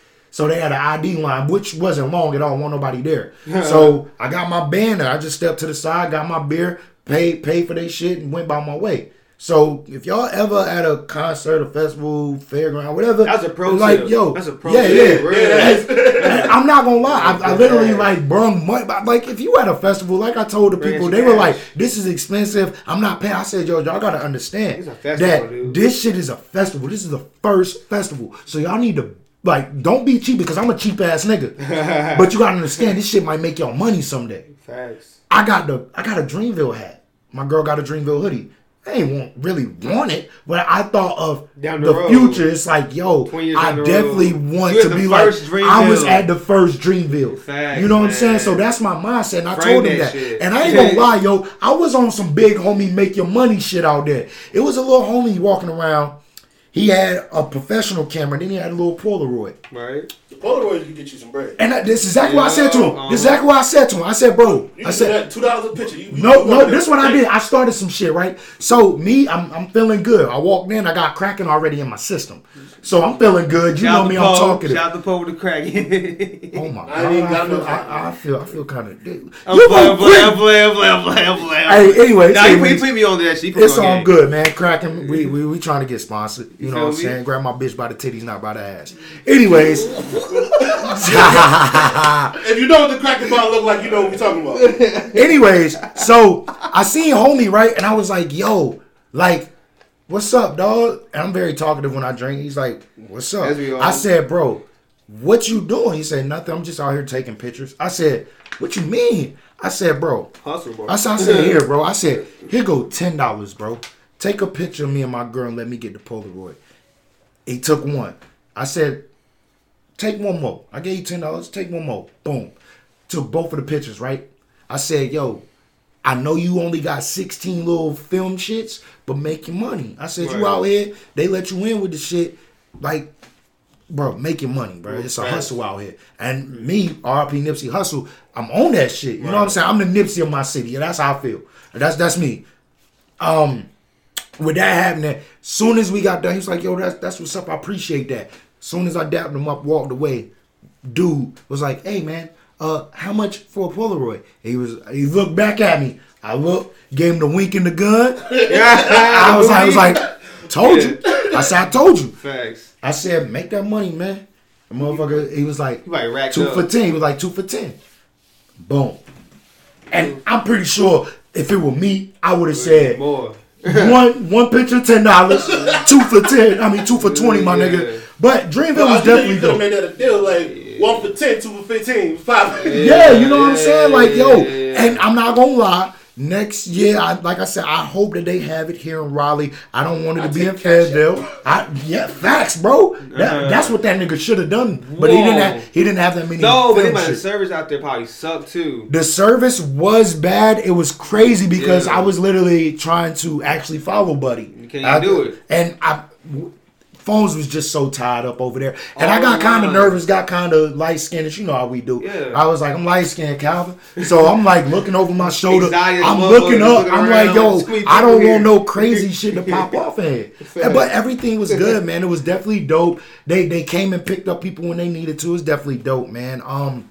So they had an ID line, which wasn't long at all. Wasn't nobody there. so I got my banner. I just stepped to the side, got my beer, paid paid for their shit, and went by my way. So if y'all ever at a concert, a festival, fairground, whatever, That's a pro like tip. yo, That's a pro yeah, tip. yeah. And I'm not gonna lie, I, I literally like brung money. Like if you at a festival, like I told the people, us they were cash. like, "This is expensive. I'm not paying." I said, "Yo, y'all gotta understand a festival, that dude. this shit is a festival. This is the first festival, so y'all need to." Like, don't be cheap because I'm a cheap ass nigga. but you gotta understand, this shit might make y'all money someday. Facts. I got the I got a Dreamville hat. My girl got a Dreamville hoodie. I ain't want, really want it, but I thought of Down the the, future. It's like, yo, I definitely road. want to be like, first I was at the first Dreamville. Facts, you know what I'm saying? So that's my mindset. And I Frame told him that that. And I ain't gonna lie, yo, I was on some big homie make your money shit out there. It was a little homie walking around. He had a professional camera, then he had a little Polaroid. Right. The Polaroids can get you some bread. And I, this is exactly what I said to him. Yeah, This is exactly what I said to him. I said, bro, You I said, do that two dollars a picture. You, you no, you no, this that. what I did. I started some shit, right? So me, I'm I'm feeling good. I walked in, I got cracking already in my system. So I'm feeling good. You Shout know me, to I'm Poe. talking. Shout out to Poe with the crack. Oh my god, I ain't even I, feel, no I, I feel I feel kind of. You oh, I'm gonna playing, quit. playing, playing, playing, playing, playing. Hey, anyway, Nah, he put, he anyways, me on that shit. It's all game. good, man. Cracking, we we we trying to get sponsored. You, You know what I'm saying? Grab my bitch by the titties, not by the ass. Anyways, If you know what the cracker bottle look like, you know what we're talking about. Anyways, so I seen homie right, and I was like, "Yo, like, what's up, dog?" And I'm very talkative when I drink. He's like, "What's up?" As we are. I said, "Bro, what you doing?" He said, "Nothing. I'm just out here taking pictures." I said, "What you mean?" I said, "Bro." Hustle, bro. I said, I said, "Here, bro." I said, "Here go ten dollars, bro. Take a picture of me and my girl and let me get the Polaroid." He took one. I said, take one more. I gave you ten dollars. Take one more. Boom. Took both of the pictures. Right. I said, yo, I know you only got sixteen little film shits, but make your money. I said, you Right. out here, they let you in with the shit, like. Bro, make your money, bro. It's a hustle out here. And me, RP Nipsey Hussle, I'm on that shit. You know what I'm saying? I'm the Nipsey of my city. And that's how I feel. That's that's me. Um, with that happening, as soon as we got done, he was like, "Yo, that's that's what's up. I appreciate that." As soon as I dapped him up, walked away, dude was like, "Hey, man, uh, how much for a Polaroid?" He was he looked back at me. I looked, gave him the wink and the gun. I was like, I was like, told you. I said, I told you. Facts. I said, make that money, man. The motherfucker, he was like, like two up. for ten. He was like two for ten. Boom. And I'm pretty sure if it were me, I would have said More. one one picture ten dollars, two for ten. I mean two for twenty, my Yeah. nigga. But Dreamville Well, was definitely could dope. made that a deal like one for ten, two for 15, five. Yeah, you know what I'm saying? Like, yo, Yeah, yeah, yeah. and I'm not gonna lie. Next year, I, like I said, I hope that they have it here in Raleigh. I don't want it to I be in Fayetteville. I yeah, facts, bro. That, uh-huh. that's what that nigga should have done. But he didn't. Whoa. Have, he didn't have that many. No, but the service out there probably suck too. The service was bad. It was crazy because Yeah. I was literally trying to actually follow Buddy. You can't I- do it. And I phones was just so tied up over there. And I got kind of nervous, got kind of light skinned. You know how we do. Yeah. I was like, I'm light skinned, Calvin. So I'm like looking over my shoulder. I'm looking up. looking I'm like, yo, I don't want no crazy shit to pop off. And- But everything was good, man. It was definitely dope. They they came and picked up people when they needed to. It's definitely dope, man. Um.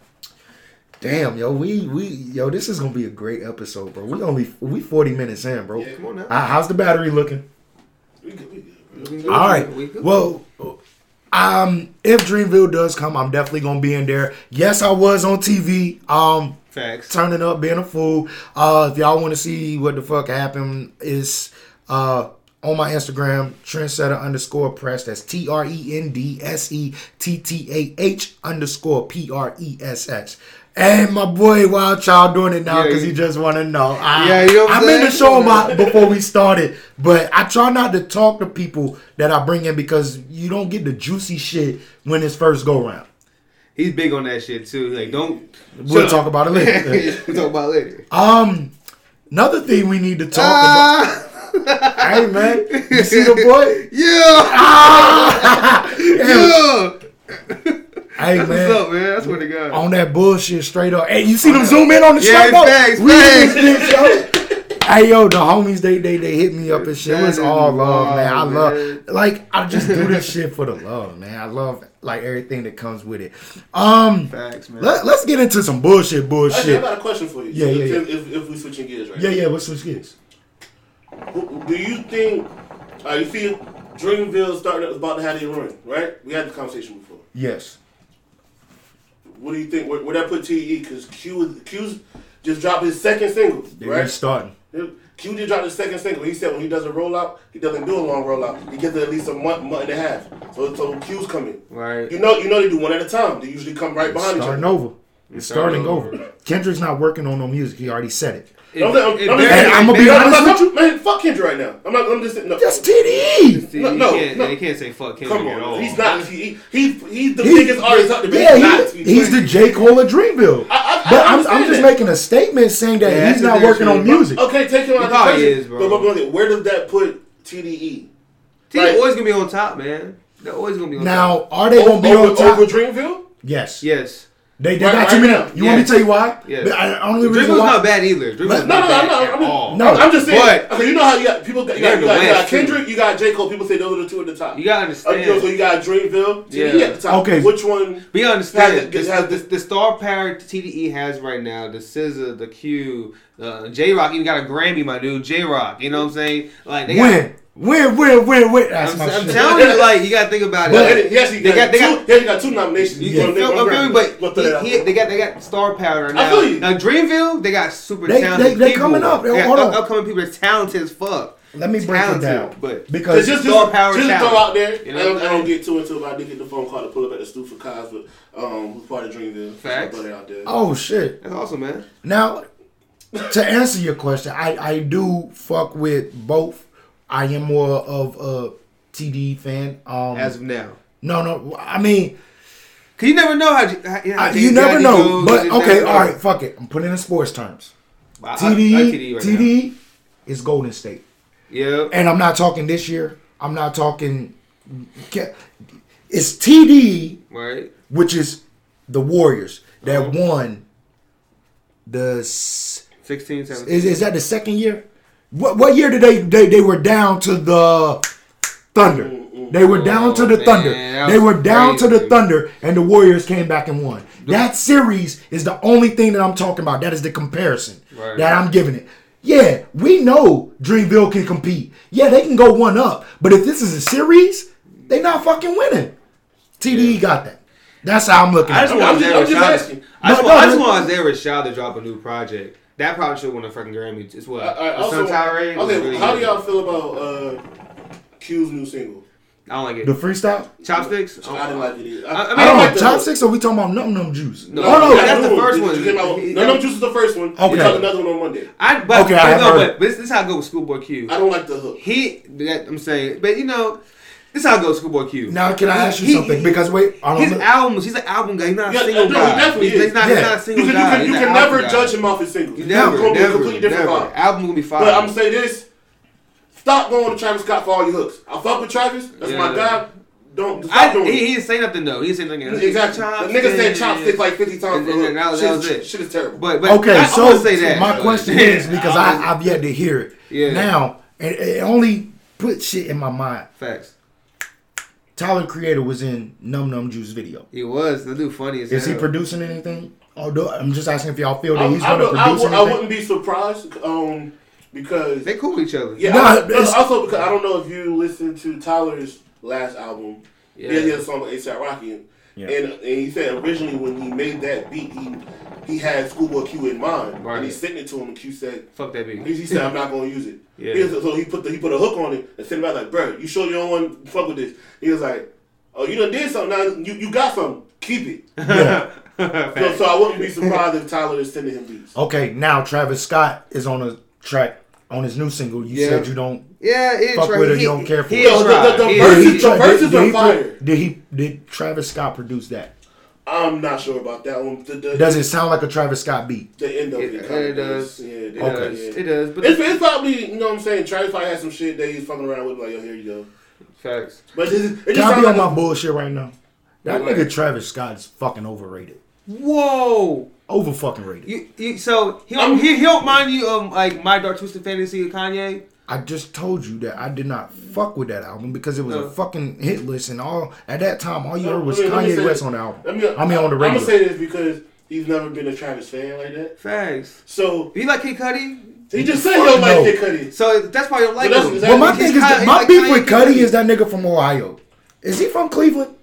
Damn, yo, we we yo, this is gonna be a great episode, bro. We only we forty minutes in, bro. Come on now. Uh, how's the battery looking? We good, we good. We. All right. We. Well, um, if Dreamville does come, I'm definitely gonna be in there. Yes, I was on TV. Um, Facts. turning up, being a fool. Uh, if y'all want to see what the fuck happened, is uh on my Instagram, trendsetter underscore press. That's T R E N D S E T T A H underscore P R E S S. And my boy Wild Child doing it now because you- he just want to know. I, Yeah, you know I meant to show him about before we started, but I try not to talk to people that I bring in because you don't get the juicy shit when it's first go round. He's big on that shit too. Like, don't. We'll talk up. about it later. we'll talk about it later. Um, another thing we need to talk Ah, about. Hey man, you see the boy? yeah. yeah. Hey What's man, up, man? That's what they got. on that bullshit straight up. Hey, you see them zoom in on the Yeah, show? though? facts, We in facts. this bitch, yo. Hey yo, the homies they they they hit me up and shit. It was all love, man. I love man. like I just do this shit for the love, man. I love like everything that comes with it. Um, Facts, man. let, let's get into some bullshit, Actually, I bullshit. got a question for you. Yeah, yeah, if, If, if we switching gears right Yeah, now. yeah. What's switch gears? Do you think, uh, you feel Dreamville starting about to have their run, right? We had the conversation before. Yes. What do you think? Where, where that put TE? Because Q, Q's just dropped his second single, They're right? starting. Q just dropped his second single. He said when he does a rollout, he doesn't do a long rollout. He gets at least a month, month and a half. So, so Q's coming. Right. You know, you know they do one at a time. They usually come right behind each other. Starting other. over. It's starting starting over. Kendrick's not working on no music. He already said it. It- I'm, I'm, it I'm, better- I'ma be better- I'm honest man, fuck Kendrick right now. I'm not. I'm just no. That's TDE. See, No, you no, can't, no. You can't say fuck Kendrick Come at all. on, he's not. He, he he's the He- biggest artist out there. Yeah, he's not. he, he's the J. Cole of Dreamville. I- I- I but I'm, I'm just that. making a statement saying that Yeah, he's not the working on music. Okay, take him out of the probably question. is, bro. But, but, but where does that put TDE? T Like- always gonna be on top, man. They're always gonna be on top. Now, are they going to be on top? over Dreamville? yes. Yes. They, they Right- got right too many. now. You want me to tell you why? Yes. But I, only reason Dribble's why. not bad either. Dribble's No, no, no, at I mean, no. I'm just saying. But- okay, you know how you got people. Got, you, got, you, got, you got West, too. Kendrick, you got J Cole. People say those are the two at the top. You gotta Uh, understand. so you got Dreamville, TDE Yeah. at the top. Okay. Which one? But you understand, Has this, has this, the star power TDE has right now, the SZA, the Q, uh, Jay Rock even got a Grammy, my dude, Jay Rock. You know what I'm saying? Like they got, Win. Win, win, win, win. That's I'm, my I'm shit. telling you, like you gotta think about But it. he actually They got, got- they two. got- yeah, he got two nominations. You One- feel, one I'm feeling, but We'll throw that out he, he, they got they got star power right I now. feel you. Now Dreamville, they got super They- talented they- they people. coming up. They- They got up- upcoming people that's talented as fuck. Let me break it down. but because just, just, Star power just talent. throw out there. You know I, don't, I don't get too into it. but I did get the phone call to pull up at the stoop for Cozz, but um, who's part of Dreamville. Facts. So I throw that out there. oh shit. That's awesome, man. Now, to answer your question, I, I do fuck with both. I am more of a TD fan. Um, As of now, no, no. I mean, cause you never know how, you- how, how I, you never know. goes, But okay, all right. Fuck it. I'm putting it in sports terms. I- I- I TD, right. TD is Golden State, Yeah. and I'm not talking this year. I'm not talking. It's TD, Right. which is the Warriors that won the. S- 16, 17. Is, is that the second year? What what year did they they, they were down to the Thunder? Mm, mm, they were down to the Oh, Thunder. that They were down to the. Thunder, and the Warriors came back and won. That series is the only thing that I'm talking about. That is the comparison Right. that I'm giving it. Yeah, we know Dreamville can compete. Yeah, they can go one up. But if this is a series, they not fucking winning. TDE got that. That's how I'm looking I at just it. I'm want just- Isaiah I'm just Rashad. asking. I just No, want, no, I want Isaiah Rashad to drop a new project. That probably should win a fucking Grammy as well. All right, The also, Sun was okay, really how do y'all feel about uh, Q's new single? I don't like it. The freestyle? Chopsticks. I didn't like it either. I- I mean, I don't like Chopsticks or we talking about Numb Numb Juice? No, oh no. yeah, that's the first one. just came out- He- No, no, Juice is the first one. Okay. We talked another one on Monday. I but, Okay, but I have no, heard. but this, this is how I go with Schoolboy Q. I don't like the hook. He, that, I'm saying, but you know, this is how I go with Schoolboy Q. Now can I ask you He- something? he- Because wait, I don't his know. albums, he's an album guy. He's not a Yeah, single no, guy. he definitely he's, is. he's not, Yeah. he's not a You single can, you can, you can never album guy. judge him off his singles. You It's never, gonna be a completely different never. vibe. Album gonna be fire. But I'm gonna say this: stop going to Travis Scott for all your hooks. I fuck with Travis. That's my Yeah. guy. Don't stop I, doing he, it. he didn't say nothing though. He didn't say nothing. Exactly. The nigga said chopstick like 50 times And- and that was- shit, that was shit- it. Shit is terrible. But, but Okay, I, so I say that. my question is because I I've yet to hear it. Yeah. Now it, it only put shit in my mind. facts. Tyler Creator was in Numb Numb Juice video. He was the dude funny as Is he producing anything? Although I'm just asking if y'all feel I, that he's I, going to would- I, produce would- I anything. wouldn't be surprised um, because They cool each other. yeah. No, I- also because I don't know if you listened to Tyler's last album. Yeah. Yeah, he had a song with ASAP Rocky, and, Yeah. and and he said originally when he made that beat, he he had Schoolboy Q in mind, Right. and he sent it to him, and Q said. Fuck that beat. He, he said, "I'm not going to use it." Yeah. He was- so he put the, he put a hook on it and sent it back like, "Bro, you sure you don't want to fuck with this?" He was like, "Oh, you done did something. Now you, you got something. Keep it." Yeah. So, so I wouldn't be surprised if Tyler is sending him beats. Okay, now Travis Scott is on a track on his new single. You Yeah. said you don't. Yeah, it Fuck tried. with her, He- you don't care for he her. Yo, the- tried. the- the He- verses- he- the verses are he, fire. Did he? Did Travis Scott produce that? I'm not sure about that one. The, the, Does it sound like a Travis Scott beat? the end of it, It, kinda it does. Yeah, It Okay. does. yeah. It does. But It's, it's probably you know what I'm saying. Travis probably had some shit that he's fucking around with. Like, yo, here you go. facts. But it, it Can just I sounds be on like my bullshit right now? That What? nigga Travis Scott is fucking overrated. Whoa. Over fucking rated. You, you, so he I'm- don't, he, he don't mind you um like my dark twisted fantasy of Kanye. I just told you that I did not fuck with that album because it was No. a fucking hit list and all at that time all you No, heard was let me- Kanye West on the album. Me, I mean on the radio. I'm radio. gonna say this because he's never been a Travis fan like that. Facts. So he like Kid Cudi? he just said he don't like No. Kid Cudi. So that's why you don't like But him. that's- well, my He's thing is Ki- that my like beef Kanye with Kid Cudi is that nigga from Ohio. Is he from Cleveland?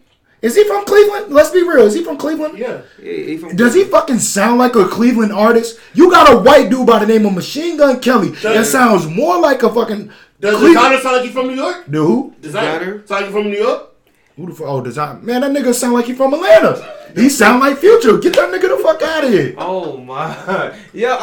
Is he from Cleveland? Let's be real. Is he from Cleveland? Yeah. Yeah, he from Does he fucking sound like a Cleveland artist? You got a white dude by the name of Machine Gun Kelly that Does- sounds more like a fucking Does Cleveland. Desiigner sound like he from New York? Dude, who? Desiigner. Desiigner? Sound like he from New York? Who the fuck? Oh, design. Man, that nigga sound like he from Atlanta. He sound like Future. Get that nigga the fuck out of here. Oh my. Yeah,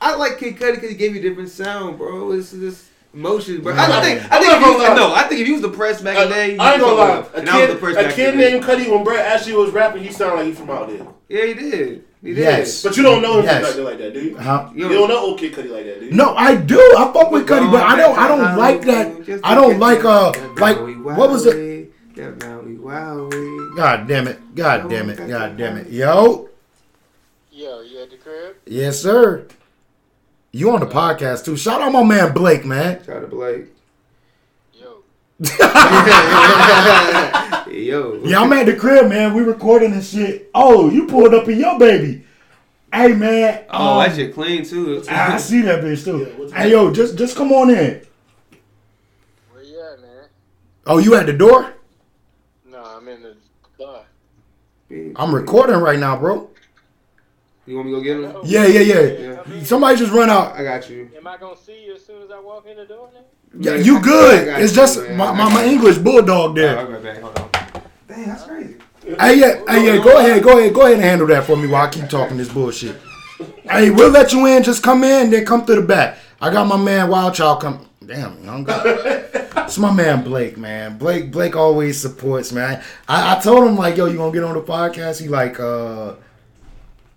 I, I like Kid Cudi because he gave you a different sound, bro. It's just emotion, bro. I, I think. I think if you, gonna lie. no, I think if you was depressed back in the day, I ain't you gonna lie. A him. And I was kid, depressed a kid in the day. named Cudi when Brett Ashley was rapping, he sounded like he from out there. Yeah, he did. He did. Yes. But you don't know him Yes. like that, like that, do you? Huh? You don't know old Kid Cudi like that, do you? No, I do. I fuck with Cudi, but I don't. I don't like that. I don't like uh like what was it? God damn it! God damn it! God damn it! Yo, Yo, you at the crib? yes sir. You on the podcast too? Shout out my man Blake, man. Shout out to Blake. Yo. Yo. Yeah, I'm at the crib, man. We recording and shit. Oh, you pulled up in your baby. Hey, man. Oh, um, that shit clean too. I see that bitch too. Yeah, hey, yo, just just come on in. Where you at, man? Oh, you at the door? No, I'm in the bar. I'm recording right now, bro. You want me to go get him? Yeah, yeah, yeah. yeah. Somebody just run out. I got you. Am I gonna see you as soon as I walk in the door now? Yeah, you I- I good? It's you, just man. my, my, my. English bulldog there. I'll right back. Hold on. Dang, that's crazy. Hey, yeah, hey, yeah. Go ahead, go ahead, go ahead and handle that for me while I keep talking this bullshit. Hey, we'll let you in. Just come in, then come through the back. I got my man Wild Child come. Damn, I'm got. It's my man Blake, man. Blake, Blake always supports, man. I, I told him like, yo, you gonna get on the podcast? He like, uh,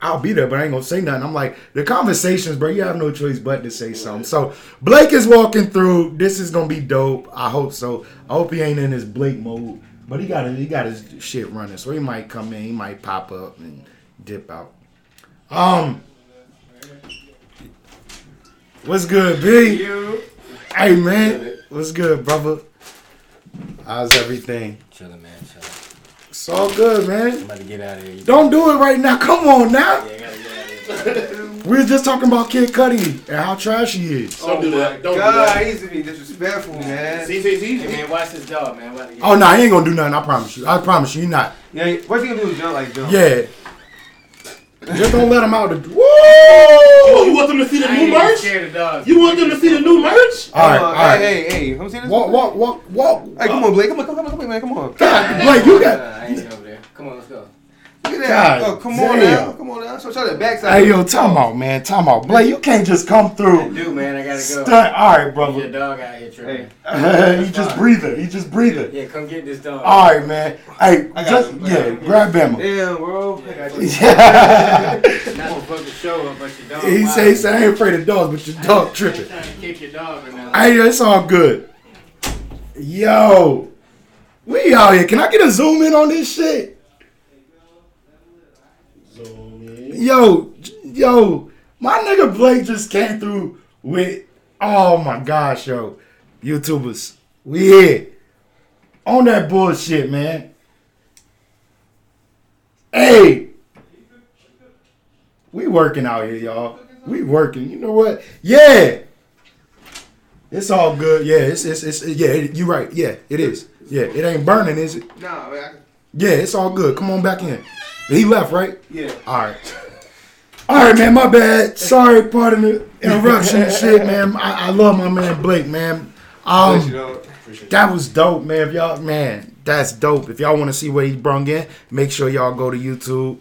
I'll be there, but I ain't gonna say nothing. I'm like, the conversations, bro. You have no choice but to say something. So Blake is walking through. This is gonna be dope. I hope so. I hope he ain't in his Blake mode, but he got he got his shit running, so he might come in. He might pop up and dip out. Um, what's good, B? Hey man, what's good, brother? How's everything? Chillin', man. Chillin'. It's all good, man. I'm about to get out of here. Don't do it right now. Come on now. Yeah, I gotta get out of here. We was just talking about Kid Cudi and how trash he is. Don't do that. Oh Don't God, do that. he used to be disrespectful, man. See, see, Hey, man, watch this dog, man. I'm about to get Oh no, he ain't gonna do nothing. I promise you. I promise you, he not. Yeah, what's he gonna do? is Jump like jump? Yeah. Just don't let them out the. Oh, Woo! you want them to see the I new ain't merch? scared of dogs. You want them to see the new merch? All right, Uh, all right. Hey, hey, hey. Let me see this. Walk, walk, walk, walk. Hey, come on, Blake. Come on, come on, come on, man. Come on. God, Blake, you Uh, got. I ain't over there. Come on, let's go. Look at that. God oh, come on damn. now. Come on now. Show, show that backside. Hey, yo, time out, man. Time out. Blake, you can't just come through. I through. do, man. I gotta go. Stunt. All right, Your brother. dog out here tripping. he just breathing. He just breathing. Yeah, come get this dog. All right, man. Hey, I just you. yeah, grab him. Damn, bro. I got you. Yeah. Not to fucking show up, but your dog. he wild. said, he said, I ain't afraid of dogs, but your dog tripping. Trying to kick your dog or nothing. Hey, it's all good. Yo, we out here. Can I get a zoom in on this shit? Zoom in. Yo, yo, my nigga Blake just came through with, oh my gosh, yo, YouTubers, we here on that bullshit, man. Hey, we working out here, y'all. We working. You know what? Yeah, it's all good. Yeah, it's it's, it's yeah. You right. Yeah, it is. Yeah, it ain't burning, is it? Nah. Yeah, it's all good. Come on back in. He left, right? Yeah. All right. All right, man. My bad. Sorry, pardon the interruption and shit, man. I, I love my man Blake, man. Um, that was dope, man. If y'all, man, that's dope. If y'all want to see what he brung in, make sure y'all go to YouTube,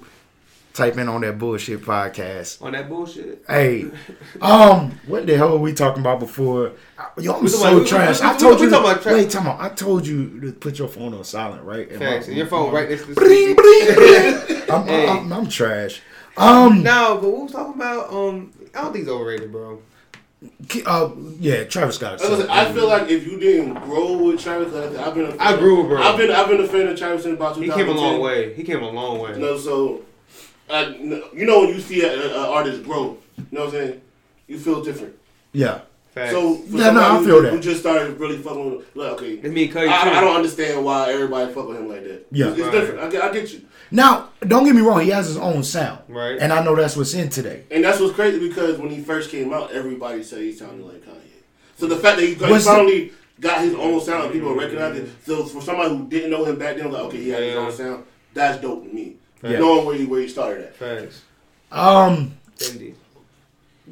type in on that bullshit podcast. On that bullshit. Hey, um, what the hell were we talking about before? Yo, I'm so about- we- trash. we- I we- told we you. about tra- wait, time out. I told you to put your phone on silent, right? Facts. my- And your phone right next to Bling, bling, bling. I'm, Hey. I'm, I'm trash. Um, No, but what was talking about? Um, I don't think he's overrated, bro. uh, yeah, Travis Scott. Like I I feel like if you didn't grow with Travis, like, I've been. A fan, I grew with bro. I've been. I've been a fan of Travis since about 2010. He came a long way. He came a long way. No, so I, you know when you see an artist grow, you know what I'm saying? You feel different. yeah, Facts. So for Yeah, no, I somebody feel who, that. who just started really fucking with, like, okay, it's me and too. I, I don't understand why everybody fuck with him like that. Yeah. it's, it's Right. different. I get, I get you, Now, don't get me wrong. He has his own sound, Right. And I know that's what's in today. and that's what's crazy because when he first came out, everybody said he sounded like Kanye. So the fact that he, he What's the- finally got his own sound and people recognize it. So for somebody who didn't know him back then, like okay, he had his Yeah. own sound. That's dope to me. Yeah. Knowing where you where he started at. Thanks. Um, Indeed.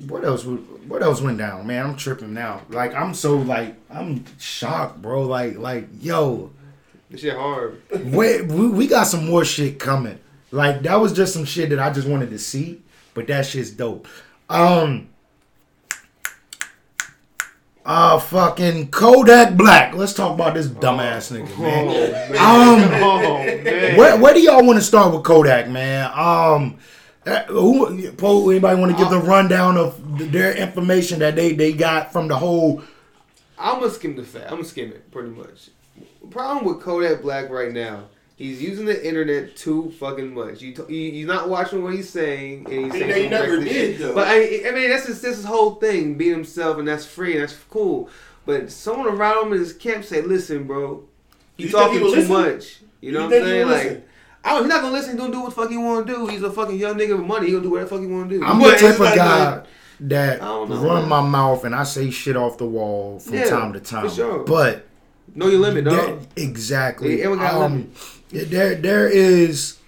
what else? What else went down, man? I'm tripping now. Like I'm so like I'm shocked, bro. Like like yo, This shit hard. we, we we got some more shit coming. Like that was just some shit that I just wanted to see, but that shit's dope. Um. Uh, fucking Kodak Black. Let's talk about this dumbass nigga, man. Um, oh man. Where, where do y'all want to start with Kodak, man? Um, uh, who, anybody want to give the rundown of their information that they, they got from the whole? I'm gonna skim the fact. I'm gonna skim it pretty much. Problem with Kodak Black right now, he's using the internet too fucking much. You, t- you he's not watching what he's saying, and he's He- saying he never did, shit. though. But I, I mean, that's just this whole thing, being himself, and that's free, and that's cool. But someone around him in his camp say, "Listen, bro, you You talking he too listen? much." You You know what I'm saying? Like. listen? I don't, he's not gonna listen. He's gonna do what the fuck he want to do. He's a fucking young nigga with money. He gonna do whatever the fuck he want to do. I'm But the it's type of guy like, that know, run man. my mouth and I say shit off the wall from Yeah, time to time. for sure. But know your limit, there- dog. exactly, Yeah, everyone got um, there there is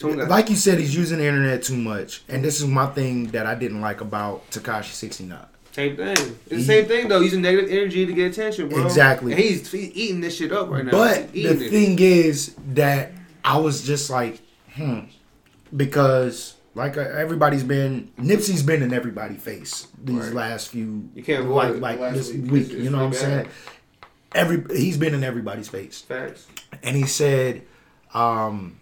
like you said, he's using the internet too much, and this is my thing that I didn't like about Tekashi sixty nine. Same thing. It's He- the same thing though. Using negative energy to get attention, bro. Exactly. And he's, he's eating this shit up right now. But the it. thing is that I was just like, hmm, because like uh, everybody's been Nipsey's been in everybody's face these Right. last few You can't avoid like like this week. week. It's- you it's know what I'm really saying? Every he's been in everybody's face, Facts. and he said, um,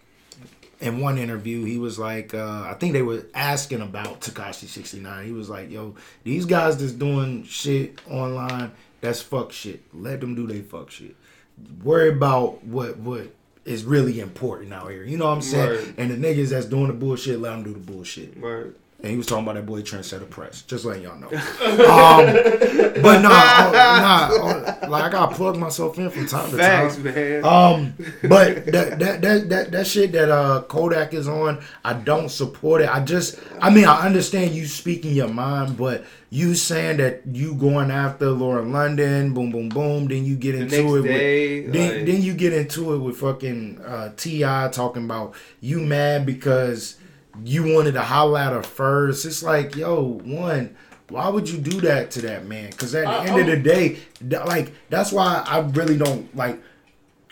in one interview, he was like, uh, I think they were asking about Tekashi 69. He was like, yo, these guys that's doing shit online, that's fuck shit. Let them do they fuck shit. Worry about what what is really important out here. You know what I'm saying? Right. And the niggas that's doing the bullshit, let them do the bullshit. Right. And he was talking about that boy Trendsetter Press. Just letting y'all know. um, but nah, nah, like I gotta plug myself in from time to time. man. Um, but that, that that that that shit that uh Kodak is on, I don't support it. I just, I mean, I understand you speaking your mind, but you saying that you going after Lauren London, boom, boom, boom, then you get into it day, with, then, like- then you get into it with fucking uh, Ti talking about you mad because you wanted to holler at her first. It's like, yo, one. why would you do that to that man? Because at the I- end of the day, th- like that's why I really don't like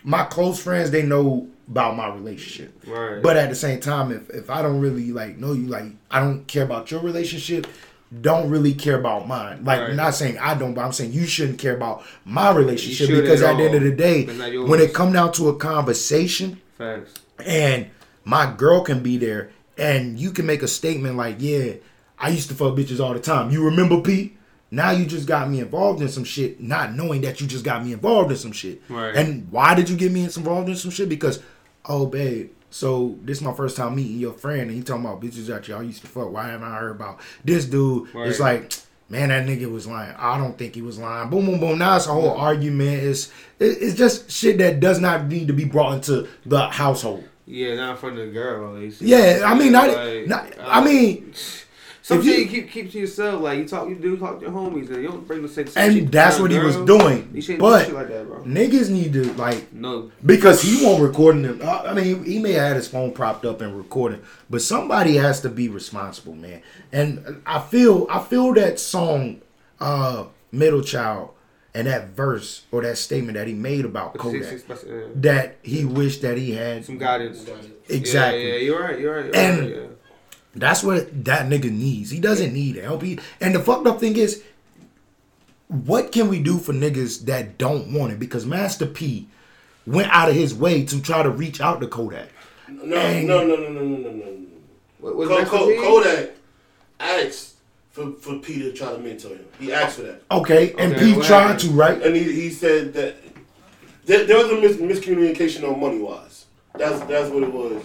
my close friends. They know about my relationship, Right. but at the same time, if if I don't really like know you, like I don't care about your relationship. Don't really care about mine. Like, Right. not saying I don't, but I'm saying you shouldn't care about my relationship because at at the end of the day, It's not yours. when it come down to a conversation, Facts. and my girl can be there and you can make a statement like, yeah, I used to fuck bitches all the time. You remember P? Now you just got me involved in some shit, not knowing that you just got me involved in some shit. Right. And why did you get me involved in some shit? Because, oh babe, so this is my first time meeting your friend and you talking about bitches that y'all used to fuck. Why haven't I heard about this dude? It's like, man, that nigga was lying. I don't think he was lying. Boom, boom, boom. Now it's a whole argument. It's it's just shit that does not need to be brought into the household. Yeah, not in front of the girl least. Yeah, I mean, not, Like, not uh, I mean, some shit you keep keep to yourself. Like you talk, you do talk to your homies, and you don't bring the shit and that's what he was doing. Shouldn't But do shit like that, bro. niggas need to like No, because he won't recording them. uh, I mean, he may have had his phone propped up and recording, but somebody has to be responsible, man. And I feel, I feel that song, uh, "Middle Child," and that verse or that statement that he made about Six- Kodak, six- six- that he wished that he had some guidance. exactly. Yeah, yeah, you're right. You're right. You're And- right, yeah. That's what that nigga needs. He doesn't need help. He, and the fucked up thing is, what can we do for niggas that don't want it? Because Master P went out of his way to try to reach out to Kodak. No, And- no, no, no, no, no, no, no. What, what's Ko- next Ko- for P? Kodak asked for, for P to try to mentor him. He asked for that. Okay, and Okay, P what tried to, right? And he, he said that there, there was a mis- miscommunication on money wise. That's that's what it was.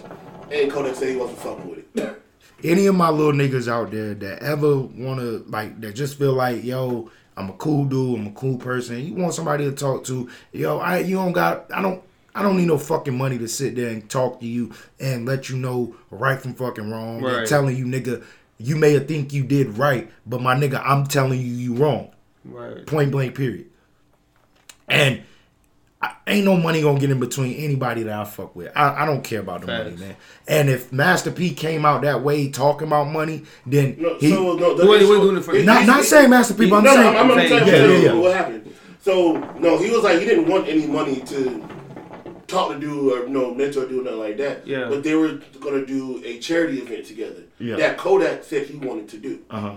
And Kodak said he wasn't fucking with it. Any of my little niggas out there that ever wanna like that just feel like, yo, I'm a cool dude, I'm a cool person. You want somebody to talk to, yo, I you don't got I don't I don't need no fucking money to sit there and talk to you and let you know right from fucking wrong. And Right. telling you nigga, you may think you did right, but my nigga, I'm telling you you wrong. Right. Point blank period. And I, ain't no money gonna get in between anybody that I fuck with. I, I don't care about the money, man. And if Master P came out that way talking about money, then No, he so no, the He wasn't- he wasn't doing it for- he- not he- not saying Master P, but I'm no, saying no, I'm, I'm saying- telling yeah, yeah, yeah. what happened. So no, he was like he didn't want any money to talk to dude or no mentor dude nothing like that. Yeah. But they were gonna do a charity event together. Yeah. That Kodak said he wanted to do. uh huh.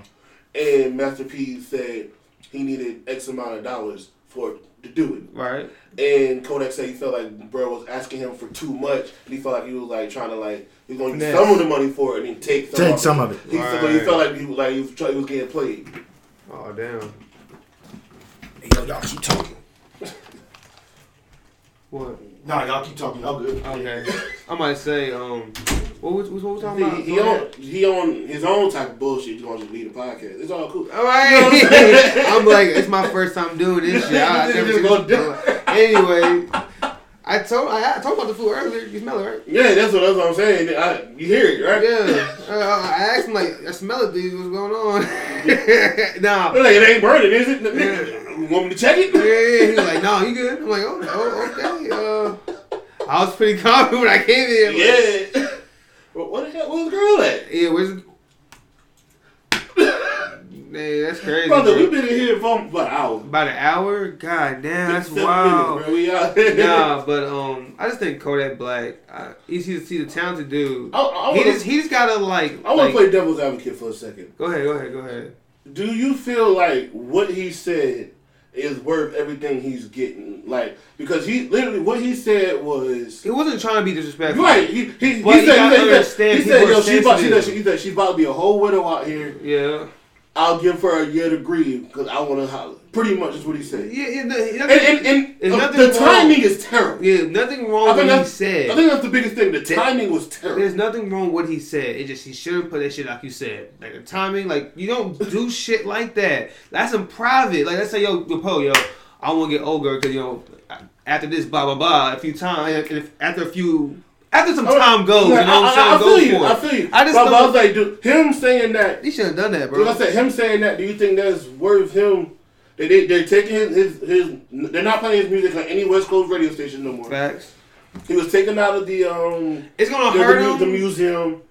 And Master P said he needed X amount of dollars for to do it. Right. And Kodak said he felt like bro was asking him for too much, and he felt like he was like trying to like he was going to use some of the money for it and then take some Take of some it. of it. He, so he felt like he was like he was, try, he was getting played. Oh damn. Yo, y'all keep talking. What? Nah, y'all keep talking. Y'all good. Okay. I might say, um, what was, what was we talking about? He, he on he on his own type of bullshit. He's going to just lead the podcast. It's all cool. All right. I'm like, it's my first time doing this shit. I, I never Just seen gonna this do before. Anyway, I told I, I told about the food earlier. You smell it, right? Yeah, that's what, that's what I'm saying. I, you hear it, right? Yeah. Uh, I asked him like, I smell it, dude. What's going on? nah. They're like, it ain't burning, is it? You want me to check it? Yeah, yeah. He was like, no, you good. I'm like, oh, oh okay. Uh, I was pretty confident when I came in. Like, Yeah. Well, what the hell? Where's the girl at? Yeah, where's That's crazy. Brother, bro. we've been in here for about an hour. About an hour? God damn, that's wild. minutes, bro. We out here. nah, but um, I just think Kodak Black. Uh, he's he's, he's a talented dude. I, I he wanna, just he's gotta like. I want like- to play devil's advocate for a second. Go ahead, go ahead, go ahead. Do you feel like what he said is worth everything he's getting? Like, because he literally, what he said was. He wasn't trying to be disrespectful. Right, he, he, he said, you gotta he said, he said, yo, are she about, she, said, she, said she's about to be a whole widow out here. Yeah. I'll give her a year to grieve because I want to holler. Pretty much is what he said. Yeah, yeah, no, nothing, And, and, and uh, the wrong. timing is terrible. yeah, nothing wrong with what he said. I think that's the biggest thing. The That- timing was terrible. There's nothing wrong with what he said. It just he shouldn't put that shit like you said. Like the timing, like you don't do shit like that. That's in private. Like let's say yo, yo, Poe, yo, I want to get older because you know after this blah blah blah a few times and if, after a few after some time goes, you know what I'm saying? I, I, Go feel you. I feel you. I just but, but I was like, dude, him saying that. He should have done that, Like bro. I said, him saying that. Do you think that's worth him? They they they're taking his, his his they're not playing his music on any West Coast radio station no more. Facts. He was taken out of the um It's gonna the, hurt the, him. the museum.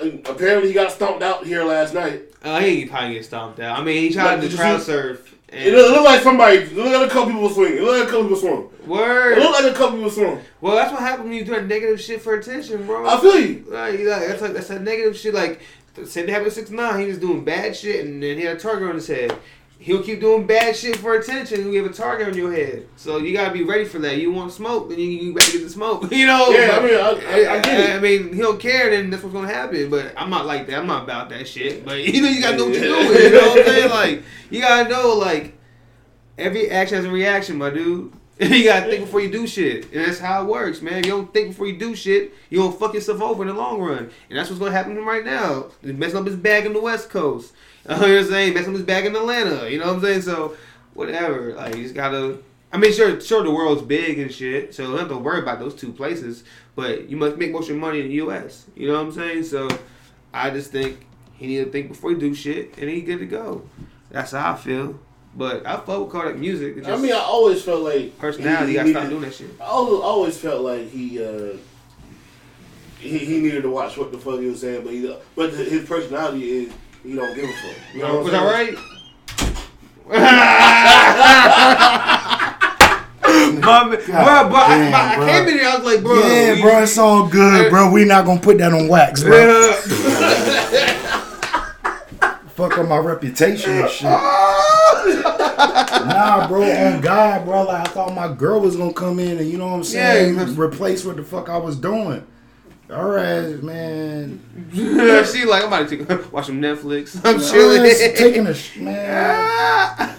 And apparently, he got stomped out here last night. Uh, he probably get stomped out. I mean, he tried Like, to crowd surf. And It look, like somebody. Look at a couple people swing. Look at a couple people swing. It word. look like a couple people swing. Well, that's what happens when you do doing negative shit for attention, bro. I feel you. Like, like that's like that's a negative shit. Like, say they happened six nine, he was doing bad shit, and then he had a target on his head. He'll keep doing bad shit for attention. You have a target on your head, so you gotta be ready for that. You want smoke, then you, you better get the smoke. You know? Yeah, I mean, I, I, I get it. I mean, he don't care, then that's what's gonna happen. But I'm not like that. I'm not about that shit. But you know, you gotta know what you're doing. You know what I'm saying? Like, you gotta know, like, every action has a reaction, my dude. you gotta think before you do shit, and that's how it works, man. If you don't think before you do shit, you gonna fuck yourself over in the long run, and that's what's gonna happen to him right now. He's messing up his bag in the West Coast. You know what I'm saying? Messing up his bag in Atlanta. You know what I'm saying? So, whatever. Like, you just gotta. I mean, sure, sure, the world's big and shit, so don't have to worry about those two places. But you must make most of your money in the U.S. You know what I'm saying? So, I just think he need to think before he do shit, and he good to go. That's how I feel. But I fuck with Kodak music. It's I mean, I always felt like personality. he- he gotta stop doing that shit. I always, always felt like he, uh, he he needed to watch what the fuck he was saying, but he, but his personality is he don't give a fuck. You know what Was I'm that saying? right? My, bro, bro, I, damn, I bro. came in here. I was like, bro, yeah, you- bro, it's all good, bro. We not gonna put that on wax, bro. Fuck up my reputation and shit. nah, bro, on God, bro. Like I thought my girl was gonna come in and you know what I'm saying, Yeah. replace what the fuck I was doing. All right, man. she like, I'm about to take, watch some Netflix. I'm Just chilling. taking a sh- man.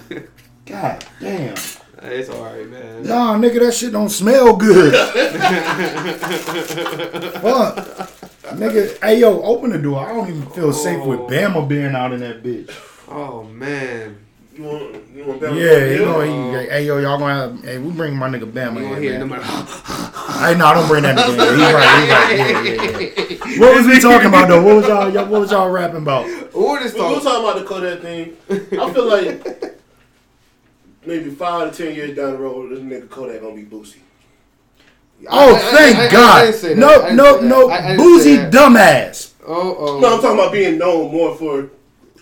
God damn. it's alright, man. Nah, nigga, that shit don't smell good. Fuck. Nigga, hey yo, open the door. I don't even feel safe with oh. Bama being out in that bitch. Oh man, You want, you want Bama Yeah, to you come know, in? he, hey yo, y'all gonna have, hey, we bring my nigga Bama you in, gonna hear man. no matter. Hey, no, don't bring that nigga in. He's right, he's right. Yeah, yeah, yeah. What was we talking about though? What was y'all, y'all what was y'all rapping about? What is We were talk? talking about the Kodak thing. I feel like maybe five to ten years down the road, this nigga Kodak gonna be Boosie. Oh, I- I- thank I- I- I God. didn't say that. No, no, no. I- I didn't say Boosie dumbass. Oh, oh. No, I'm talking about being known more for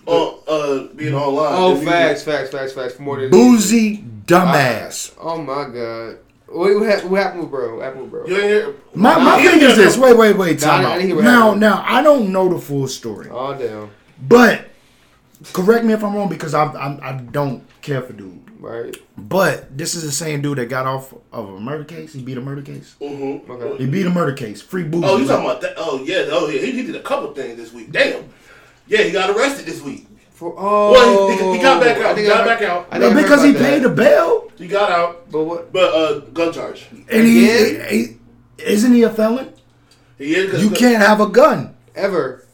uh, uh being online. Oh, than music. facts, facts, facts, facts. More than Boosie dumbass. Oh my god. What, what, happened, what happened with bro? What happened with bro? You ain't hear? My, my He thing is this. Wait, wait, wait. Time Nah, I out. didn't hear what Now, now, I don't know the full story, Oh damn. but correct me if I'm wrong because I, I, I don't care for dude. Right. But this is the same dude that got off of a murder case. He beat a murder case. Mhm. Okay. He beat a murder case. Free Boosie. Oh, you talking about that? Oh yeah, oh yeah. He, he did a couple things this week. Damn. Yeah, he got arrested this week. For, oh. Well, he, he got back out. He got back out. I No, think I heard because he paid that. the bail, He got out, But what? but uh, gun charge. and he, Again? he isn't he a felon? He is. 'cause- You can't have a gun. Ever.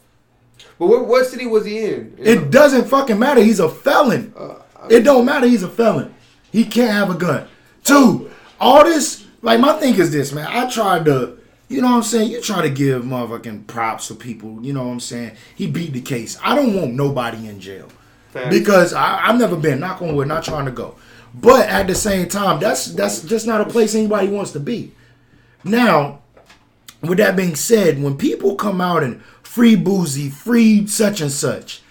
But what, what city was he in? It doesn't fucking matter. He's a felon. Uh, It don't matter. He's a felon. He can't have a gun. Two, all this, like, my thing is this, man. I tried to, you know what I'm saying? You try to give motherfucking props to people, you know what I'm saying? He beat the case. I don't want nobody in jail Facts. because I, I've never been, knock on wood, not trying to go. But at the same time, that's that's just not a place anybody wants to be. Now, with that being said, when people come out and free Boosie, free such and such,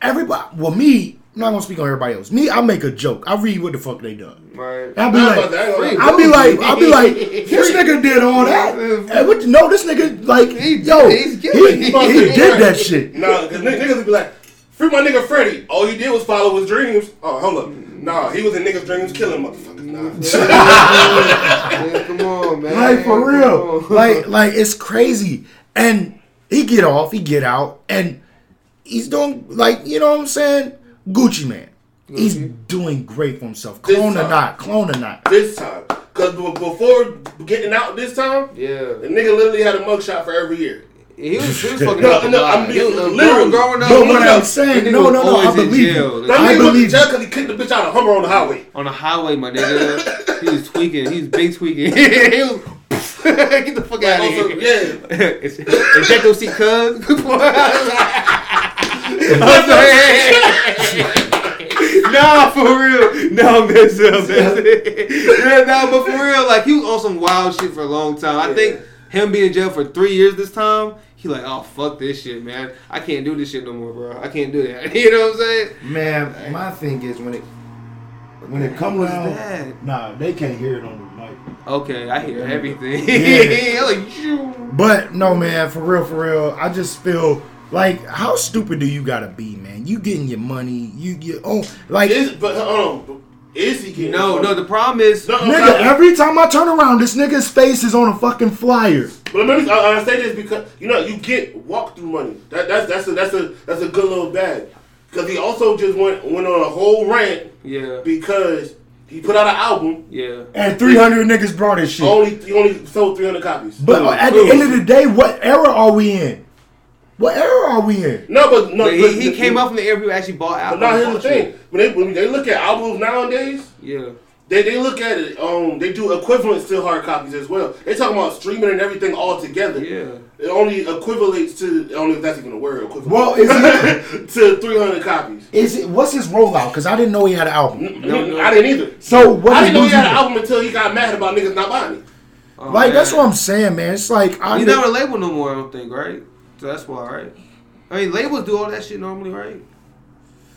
everybody, well, me, I'm not gonna speak on everybody else. Me, I make a joke. I read what the fuck they done. right. I'll be Nah, like, but that ain't gonna- I'll be like, I'll be like, this nigga did all that. Hey, what, no, this nigga, like, He- yo, he's he, he did that shit. Nah, because niggas would be like, free my nigga Freddie. All he did was follow his dreams. Oh, hold up. Nah, he was in niggas' dreams killing motherfuckers. Nah. Man, come on, man. Like for real. Like like it's crazy. And he get off, he get out, and he's doing like you know what I'm saying? Gucci Mane. He's doing great for himself. This Clone or time. not, clone or not. this time. Because before getting out this time, Yeah. the nigga literally had a mugshot for every year. He was, he was fucking No, up the no. I'm He was- being- uh, literally. growing up. No, what I'm saying, no, no, no, I believe jail. you. That I nigga went to believe jail you. because he kicked the bitch out of Hummer on the highway. on the highway, my nigga. he was tweaking. He was big tweaking. he was. Get the fuck out of Also, here. yeah. It's- Inject those seat, cuz. nah, for real. No, that's up. Yeah, nah, but for real, like he was on some wild shit for a long time. I think him being in jail for three years this time, he like, oh fuck this shit, man. I can't do this shit no more, bro. I can't do that. you know what I'm saying? Man, my thing is when it when it comes around, that? nah, they can't hear it on the mic. Okay, I hear everything. Yeah. like. But no, man, for real, for real, I just feel like how stupid do you gotta be, man? You getting your money, you get oh like Is, but hold on. Is he getting no, no. The problem is, No, nigga. no, Every time I turn around, this nigga's face is on a fucking flyer. But let me, I, I say this because you know you get walkthrough money. That, that's that's a that's a that's a good little bag. Because he also just went went on a whole rant yeah, because he put out an album. yeah. And 300 niggas brought his shit. Only he only sold three hundred copies. But at the end of the day, what era are we in? What era are we in? no, but no, But he, but- he came up from the area who actually bought But albums. now here's the bought thing: when they when they look at albums nowadays, Yeah, they, they look at it. Um, they do equivalents to hard copies as well. They talk about streaming and everything all together. yeah. It only equivalates to I don't know if that's even a word. Equivalent. Well, is it to three hundred copies. is it what's his rollout? Because I didn't know he had an album. No, no. I didn't either. So what I did didn't know he had an album until he got mad about niggas not buying it. Oh, Like that's what I'm saying, man. It's like I he's not on a label no more. I don't think, right? So that's why, right? I mean, labels do all that shit normally, right?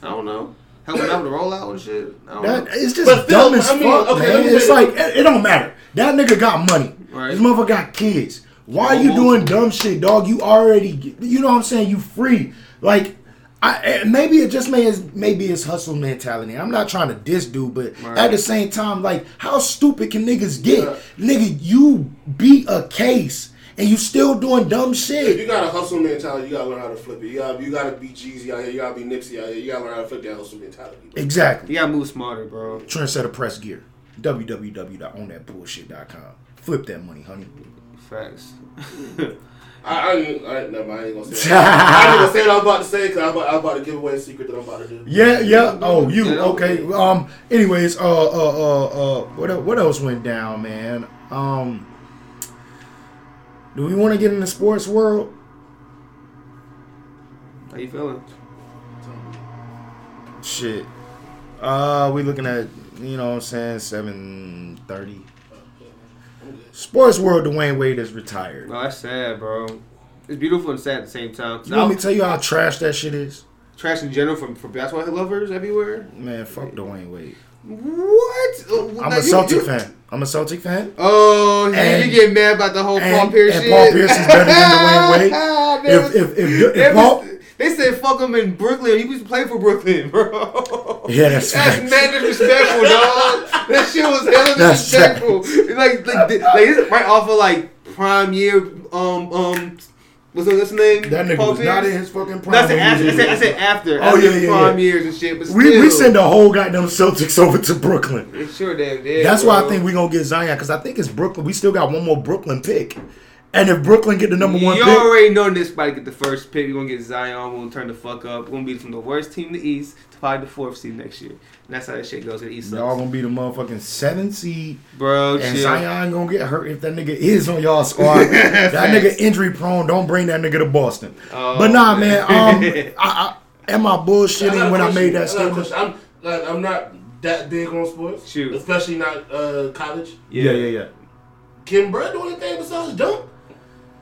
I don't know. Helping out with the rollout and shit. I don't That know. it's just But still, dumb as I mean, fuck, okay, man. It's like it, it don't matter. That nigga got money. Right. This motherfucker got kids. Why are you doing dumb shit, dog? You already, you know what I'm saying? You free. Like, I eh, maybe it just may maybe it's hustle mentality. I'm not trying to diss dude, but Right. at the same time, like, how stupid can niggas get? Yeah. Nigga, you beat a case and you still doing dumb shit. If shit. you got a hustle mentality, you gotta learn how to flip it. You gotta you gotta be Jeezy out here. You gotta be Nipsey out here. You gotta learn how to flip that hustle mentality. bro. Exactly. You gotta move smarter, bro. Trendsetter press gear. www.ownthatbullshit.com. Flip that money, honey. Facts. I, I, ain't- I, ain't- never mind, I ain't gonna say. That. I ain't gonna say what I was about to say because I'm, about, I was about to give away a secret that I'm about to do. Yeah, yeah. Oh, you Yeah. okay? Um. Anyways, uh, uh, uh, uh. What what else went down, man? Um. Do we want to get in the sports world? How you feeling? Shit. Uh, we looking at you know what I'm saying seven thirty. Sports world. Dwyane Wade is retired. No, that's sad, bro. It's beautiful and sad at the same time. You want me to tell you how trash that shit is? trash in general from, from basketball lovers everywhere. Man, fuck Dwyane Wade. What? Uh, I'm now a you- Celtic fan. I'm a Celtic fan. Oh, And- you get mad about the whole Paul And, Pierce and shit. Paul Pierce is better than Dwyane Wade. If if if, if, they, Paul, was- they said fuck him in Brooklyn. He was playing for Brooklyn, bro. Yeah, that's that's facts. mad disrespectful, dog. That shit was hella disrespectful. Like, like, like, it's right off of like prime year. Um, um, what's his name? that nigga Paul was not in his fucking prime. That's the when after. I said, I said after. Oh, after yeah, yeah, prime yeah. years and shit. But still, We, we send the whole goddamn Celtics over to Brooklyn. They Sure, damn did. That's why I think we're gonna get Zion because I think it's Brooklyn. We still got one more Brooklyn pick, and if Brooklyn get the number one You pick, already know this to get the first pick. We're gonna get Zion. We're gonna turn the fuck up. We're gonna be from the worst team in the East to probably the fourth seed next year. And that's how that shit goes in the East. y'all sucks. gonna be the motherfucking seven seed, Bro, and chill. Zion gonna get hurt if that nigga is on y'all squad. that nigga injury prone. Don't bring that nigga to Boston. Oh, but nah, man. Um, I, I am I bullshitting when I made that I got a statement? I'm like I'm not that big on sports, Shoot. especially not uh, college. Yeah, yeah, yeah. Can Brad do anything besides dunk?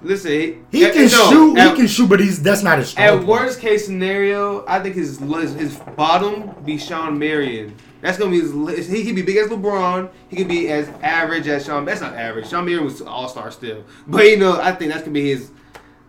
Listen, he, He at- can no, shoot. At, he can shoot, but he's that's not his at point. worst case scenario, I think his his, bottom be Shawn Marion. That's gonna be his. He could be big as LeBron. He could be as average as Shawn. That's not average. Shawn Marion was all star still, but you know I think that's gonna be his.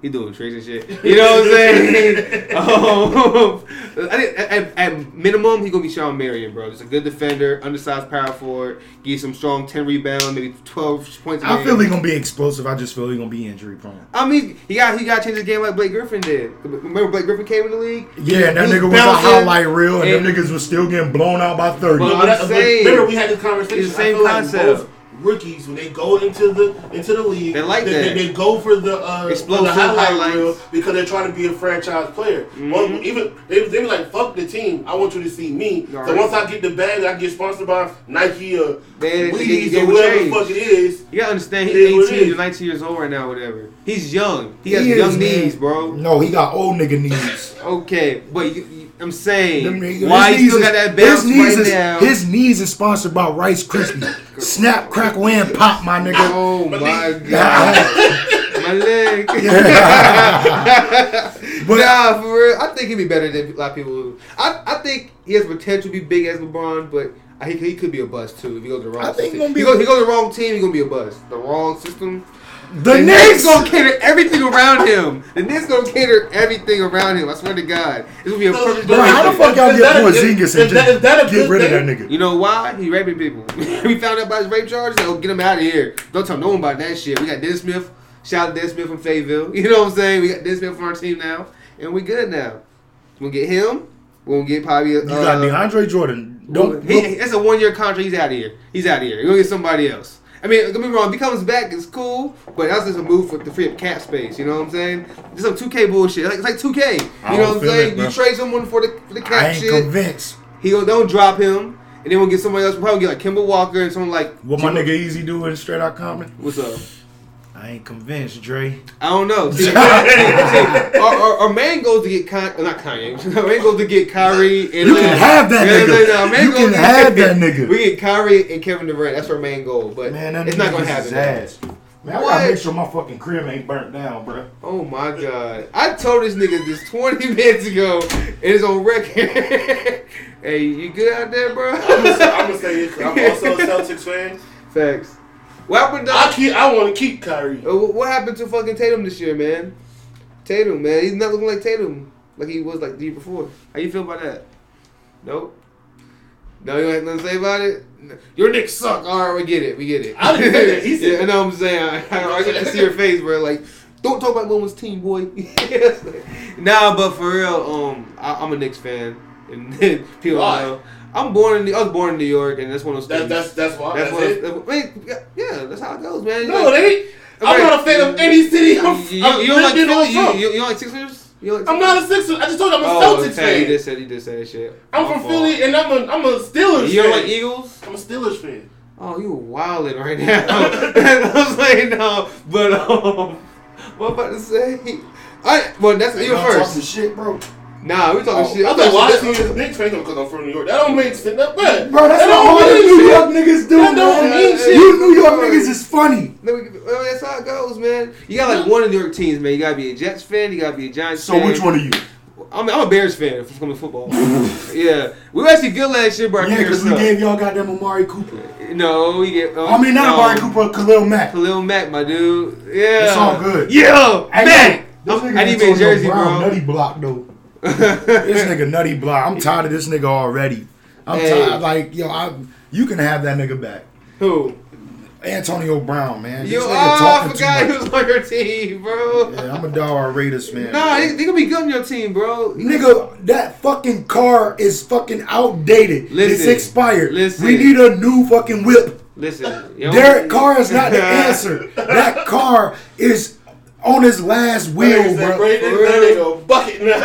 He doing tricks and shit. You know what I'm saying? um, I think at, at, at minimum he gonna be Shawn Marion, bro. Just a good defender, undersized power forward, give you some strong ten rebound, maybe twelve points. I game. feel he gonna be explosive. I just feel he gonna be injury prone. I mean, he got he got to change his game like Blake Griffin did. Remember Blake Griffin came in the league? Yeah, and that He nigga was a bouncing, highlight reel, and, them niggas was still getting blown out by thirty. But- But that- but saying- remember we had this conversation. It's the same I concept. Like both rookies when they go into the into the league, They like they, that. They, they go for the uh, for Explosive the highlight highlights. reel because they're trying to be a franchise player. Mm-hmm. One- even they they be like, "Fuck the team, I want you to see me." So Right. once I get the bag, I get sponsored by Nike or They- they- Wheaties they or will whatever change. the fuck it is. You gotta understand, he's is 18 is. or 19 years old right now, whatever. He's young. He has is, young man. knees, bro. No, he got old nigga knees. Okay, but you, you, I'm saying, Them niggas- why his you still knees got is- that bounce his knees right is, now? His knees is sponsored by Rice Krispies. Snap, crack, and pop, my nigga. oh But my god, my leg. But nah, for real, I think he'd be better than a lot of people. I, I think he has potential to be big as LeBron, but I think he could be a bust too if he goes to the wrong. I think system. gonna be- he goes, he goes to the wrong team. He gonna be a bust. The wrong system. The The Knicks Knicks. gonna cater everything around him. The Knicks gonna cater everything around him. I swear to God, it's gonna be a perfect. Bro, how the fuck y'all Is get that a- Porzingis is and that- is that a just get good rid of that nigga? You know why? He raping people. we found out about his rape charges. Oh, get him out of here. Don't tell no one about that shit. We got Dennis Smith. Shout out to Dennis Smith from Fayetteville. You know what I'm saying? We got Dennis Smith on our team now, and we good now. We'll get him. We'll get probably. A, You got uh, DeAndre Jordan. Don't he, that's a one year contract. He's out of here. He's out of here. We're gonna get somebody else. I mean, don't get me wrong. If he comes back, it's cool. But that's just a move for the free up cap space. You know what I'm saying? Just some 2K bullshit. Like, it's like 2K. You know what I'm saying? it, you trade someone for the for the cap I ain't shit. convinced. He go, don't drop him, and then we'll get somebody else. We'll probably get like Kemba Walker and someone like. What my nigga Easy doing straight out comment? What's up? I ain't convinced, Dre. I don't know. See, see, our, our, our main goal is to get Con, uh, not Kanye. Our main goal is to get Kyrie and You can have that Yeah, nigga. no, no, our main You goal can to have get- that nigga. We get Kyrie and Kevin Durant. That's our main goal, but Man, that it's not gonna happen. ass. Man, I What? gotta make sure my fucking crib ain't burnt down, bro. Oh my god! I told this nigga this 20 minutes ago, and it's on record. hey, you good out there, bro? I'm gonna say, I'm gonna say this. I'm also a Celtics fan. Facts. What happened? I keep. I want to keep Kyrie. uh, what happened to fucking Tatum this year, man? Tatum, man, he's not looking like Tatum like he was like the year before. How you feel about that? Nope. No, you ain't nothing to say about it. No. Your Knicks suck. All right, we get it. We get it. I didn't say that. He said yeah, I know. what I'm saying. I, I, I get to see your face, bro. Like, don't talk about Loman's team, boy. nah, but for real, um, I, I'm a Knicks fan, and people Why? know. I'm born in. The, I was born in New York, and that's one of those. That, that's that's why. that's That's, one. it. Of, I mean, yeah, that's how it goes, man. No, like- ain't. I'm not a fan of any city. I'm, you, I'm you don't like Philly? You, you, don't like Sixers? You don't like I'm not a Sixers. I just told you I'm a Oh, Celtics okay, you fan. did say you say that shit. I'm My from. Philly, and I'm a I'm a Steelers fan. You don't fan. like Eagles? I'm a Steelers fan. Oh, you wilding right now. I was like, no, but um, what about to say? I well, that's you talking first. shit, bro. Nah, we talking Oh, shit. I I'm thought why talking is shit. he a Knicks fan because I'm from New York? That don't make sense. That, bro, Bro, that's that what all don't the mean New. York niggas do, That don't man. mean shit. You New York niggas is funny. Then we- well, that's how it goes, man. You got like one of the New York teams, man. You gotta be a Jets fan. You gotta be a Giants fan. So fan. which one are you? I'm, I'm a Bears fan if it's coming to football. yeah, we were actually good last year, but Yeah, because we suck. gave y'all goddamn Amari Cooper. No, we get. Uh, I mean, not no. Amari Cooper, Khalil Mack. Khalil Mack, my dude. Yeah. It's all good. Yo, Hey, Mack. This I'm- nigga I need to be Antonio in Jersey, Brown, bro. Nutty block though. This nigga nutty block. I'm tired of this nigga already. I'm Hey. tired. Like yo, I you can have that nigga back. Who? Antonio Brown, man. Yo, oh, I forgot he was on your team, bro. Yeah, I'm a dog Raiders man. Nah, they, they gonna be good on your team, bro. Nigga, that fucking car is fucking outdated. Listen, it's expired. listen. We need a new fucking whip. Listen. Derek Carr is not the answer. that car is on his last wheel, Nigga said, bro. Brady, For that real. nigga bucket now.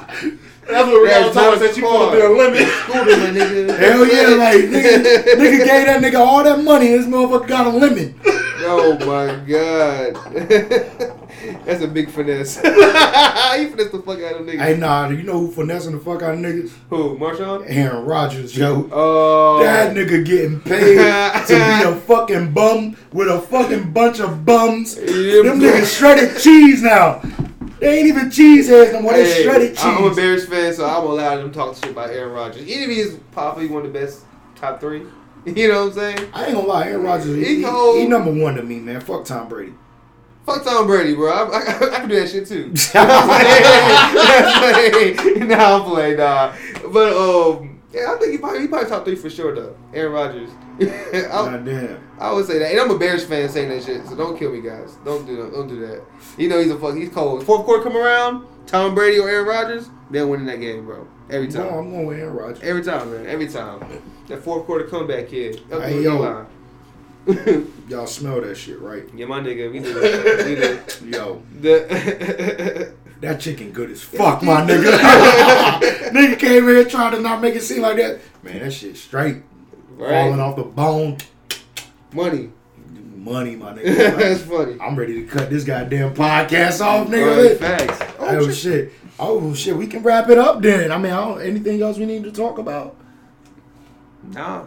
That's what That's Rihanna told us not that you put up hard. a limit. Scooter, my nigga. Hell yeah, like nigga, nigga gave that nigga all that money. and This motherfucker got a lemon. Oh my god. That's a big finesse. he finessed the fuck out of niggas. Hey, nah, you know who finessing the fuck out of niggas? Who? Marshawn? Aaron Rodgers, yo. Oh. That nigga getting paid to be a fucking bum with a fucking bunch of bums. Yeah, Them niggas shredded cheese now. They ain't even cheese heads no more. They Hey, shredded cheese. I'm a Bears fan, so I'm allowed them to talk shit about Aaron Rodgers. Even if he's probably one of the best top three. You know what I'm saying? I ain't gonna lie, Aaron Rodgers, he, He he, he number one to me, man. Fuck Tom Brady. Fuck Tom Brady, bro. I, I, I can do that shit too. I'm playing. nah, I'm playing, nah. But um, yeah, I think he probably he probably top three for sure though. Aaron Rodgers. I, God damn. I would say that, and I'm a Bears fan saying that shit. So don't kill me, guys. Don't do that. Don't do that. You know he's a fuck. He's cold. Fourth quarter come around, Tom Brady or Aaron Rodgers, they're winning that game, bro. Every No, time. I'm going with Aaron Rodgers. Every time, man. Every time. That fourth quarter comeback kid. Up Hey, yo. Y'all smell that shit, right? yeah, my nigga. We do that. We do. Yo, The that chicken good as fuck, my nigga. nigga came here trying to not make it seem like that. Man, that shit straight. Falling off the bone. Money. Money, my nigga. That's funny. I'm ready to cut this goddamn podcast off, Right, nigga. facts. Oh, oh, shit. Oh shit, we can wrap it up then. I mean, I don't, anything else we need to talk about? Nah.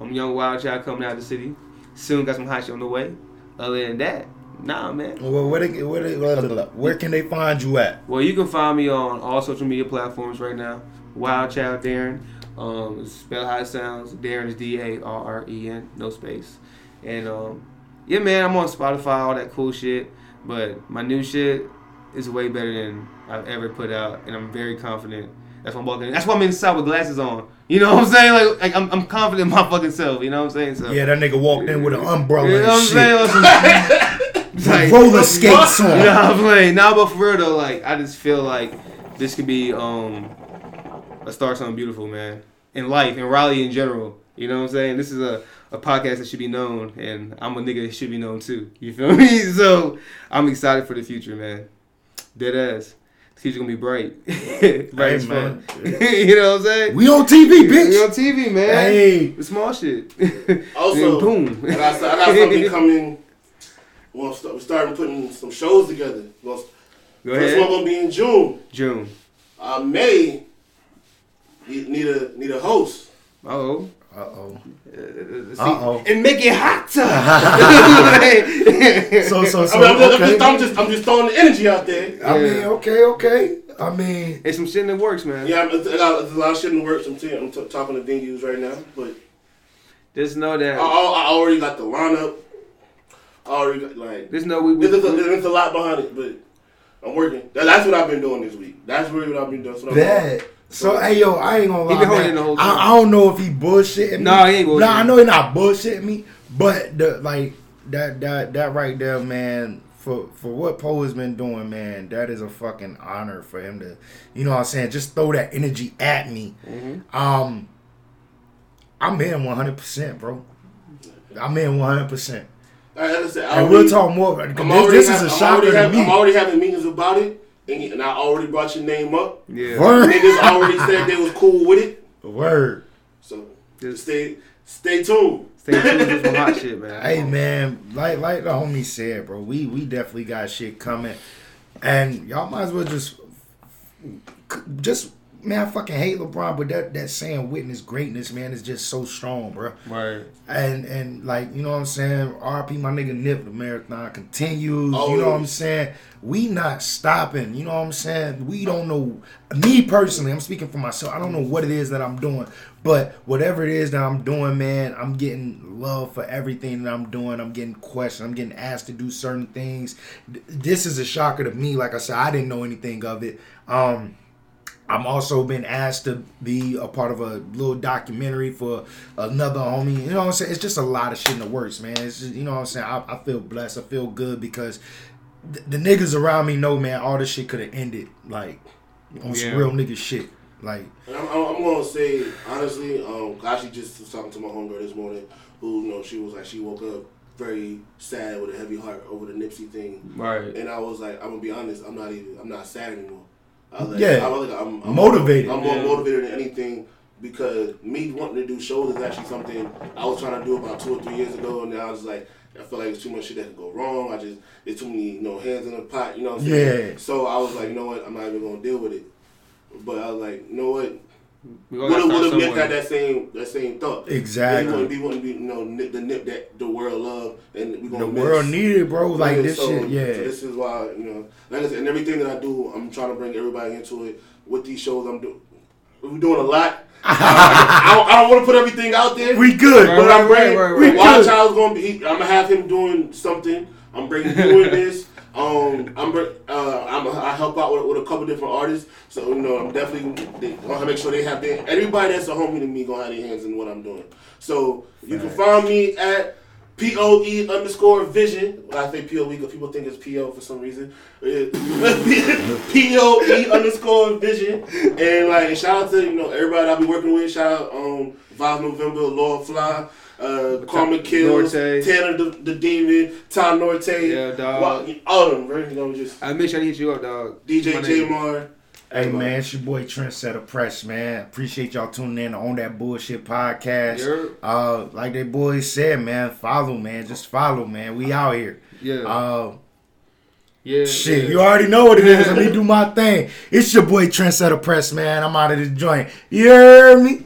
I'm young wild child coming out of the city. Soon got some hot shit on the way. other than that, nah, man. Well, where, they, where, they, where can they find you at? Well, you can find me on all social media platforms right now. Wild Child Darren. Um, spell how it sounds. Darren is D A R R E N, no space. And um, yeah, man, I'm on Spotify, all that cool shit. But my new shit is way better than I've ever put out, and I'm very confident. That's why I'm walking. That's why I'm inside with glasses on. You know what I'm saying? Like, like I'm, I'm confident in my fucking self. You know what I'm saying? So Yeah, that nigga walked in with an umbrella you know what I'm and saying? shit. On some- like, Roller skates you know what I'm saying? Nah, but for real though, like I just feel like this could be um a start something beautiful, man. In life, in Raleigh in general. You know what I'm saying? This is a, a podcast that should be known and I'm a nigga that should be known too. You feel me? So I'm excited for the future, man. Dead ass. The future gonna be bright. bright Hey, man. you know what I'm saying? We on TV, bitch. We on TV, man. Hey. The small shit. Also, Then boom. I got, I got something coming. We're start, we're starting putting some shows together. We're gonna- Go First one ahead. gonna be in June. June. Uh, May need, need a need a host. Uh-oh. Uh oh. Uh, Uh-oh. And make it hotter. So so so. I mean, I'm, just, I'm, okay. just, I'm just I'm just throwing the energy out there. I mean, okay, okay. I mean, It's some shit that works, man. Yeah, I'm, I got there's a lot of shit in the works. I'm, t- I'm t- talking to venues right now, but Just know I, that. I, I already got the lineup. I already got like Just know we. we there's, a, there's a lot behind it, but I'm working. That, that's what I've been doing this week. That's really what I've been doing. That's what I'm doing. Bad. So hey yo, I ain't gonna He lie, been holding the whole I, time. I don't know if he bullshitting me. Nah, he ain't Nah, I know he not bullshitting me, but the like that that that right there, man. For for what Poe has been doing, man, that is a fucking honor for him to, you know what I'm saying, just throw that energy at me. Mm-hmm. Um, I'm in 100, percent bro. I'm in 100. percent I And we'll talk more. About it. This, this have- is a I'm shocker already to me. I'm already having meetings about it, and, and I already brought your name up. Yeah. Word. Niggas already said they was cool with it. Word. So Just stay stay tuned. stay tuned for some hot shit, man. Hey man, like like the homie said, bro, we we definitely got shit coming, and y'all might as well just just man, I fucking hate LeBron, but that that saying witness greatness, man, is just so strong, bro. Right. And and like you know what I'm saying, RP my nigga Nip, the marathon continues. Oh, you know yeah. what I'm saying? We not stopping. You know what I'm saying? We don't know. Me personally, I'm speaking for myself. I don't know what it is that I'm doing, but whatever it is that I'm doing, man, I'm getting love for everything that I'm doing. I'm getting questioned. I'm getting asked to do certain things. This is a shocker to me. Like I said, I didn't know anything of it. Um, I'm also been asked to be a part of a little documentary for another homie. You know what I'm saying? It's just a lot of shit in the works, man. It's just, you know what I'm saying? I, I feel blessed. I feel good because th- the niggas around me know, man, all this shit could have ended like on some real nigga shit. Like, And I'm, I'm, I'm gonna say honestly, um, I actually just was talking to my homegirl this morning, who you know she was like she woke up very sad with a heavy heart over the Nipsey thing, Right. and I was like, I'm gonna be honest, I'm not even, I'm not sad anymore. I like, Yeah. I was like, I'm, I'm Motivated. I'm more Yeah. motivated than anything because me wanting to do shows is actually something I was trying to do about two or three years ago, and now I was like. I feel like there's too much shit that could go wrong. I just there's too many you know hands in the pot. You know what I'm saying? Yeah. So I was like, you know what? I'm not even gonna deal with it. But I was like, you know what? We Would all have gotta would have Nip somewhere. had that same that same thought. Exactly. He wouldn't be wouldn't be you know nip, the nip that the world love and we gonna the miss. world needed, bro. Like, Yeah, this so- shit, so yeah. this is why you know, like I said, and everything that I do, I'm trying to bring everybody into it. With these shows, I'm doing. We're doing a lot. I don't, I don't want to put everything out there. We good, Right, But right, I'm bringing. right, right, right. Wild good. Child's gonna be. I'm gonna have him doing something. I'm bringing doing this. Um, I'm. Uh, I'm. I help out with, with a couple different artists. So you know, I'm definitely they, gonna make sure they have their. Everybody that's a homie to me gonna have their hands in what I'm doing. So you can find me at. P O E underscore vision. I say P O E because people think it's P O for some reason. P O E underscore vision. And like shout out to you know everybody I'll be working with. Shout out um Vibe November, Lord Fly, uh Carmen Kills, Norte. Tanner the, the Demon, Tom Norte. Yeah, dog. Wa- All of them, right? You know, just I make sure I hit you up, dog. DJ My J name. Mar. Hey man, it's your boy Trendsetter Press, man. Appreciate y'all tuning in on that bullshit podcast. Yerp. Uh, like they boys said, man, follow, man. Just follow, man. We out here. Yeah. Uh, yeah. shit, yeah. you already know what it is. Let me do my thing. It's your boy Trendsetter Press, man. I'm out of the joint. You hear me?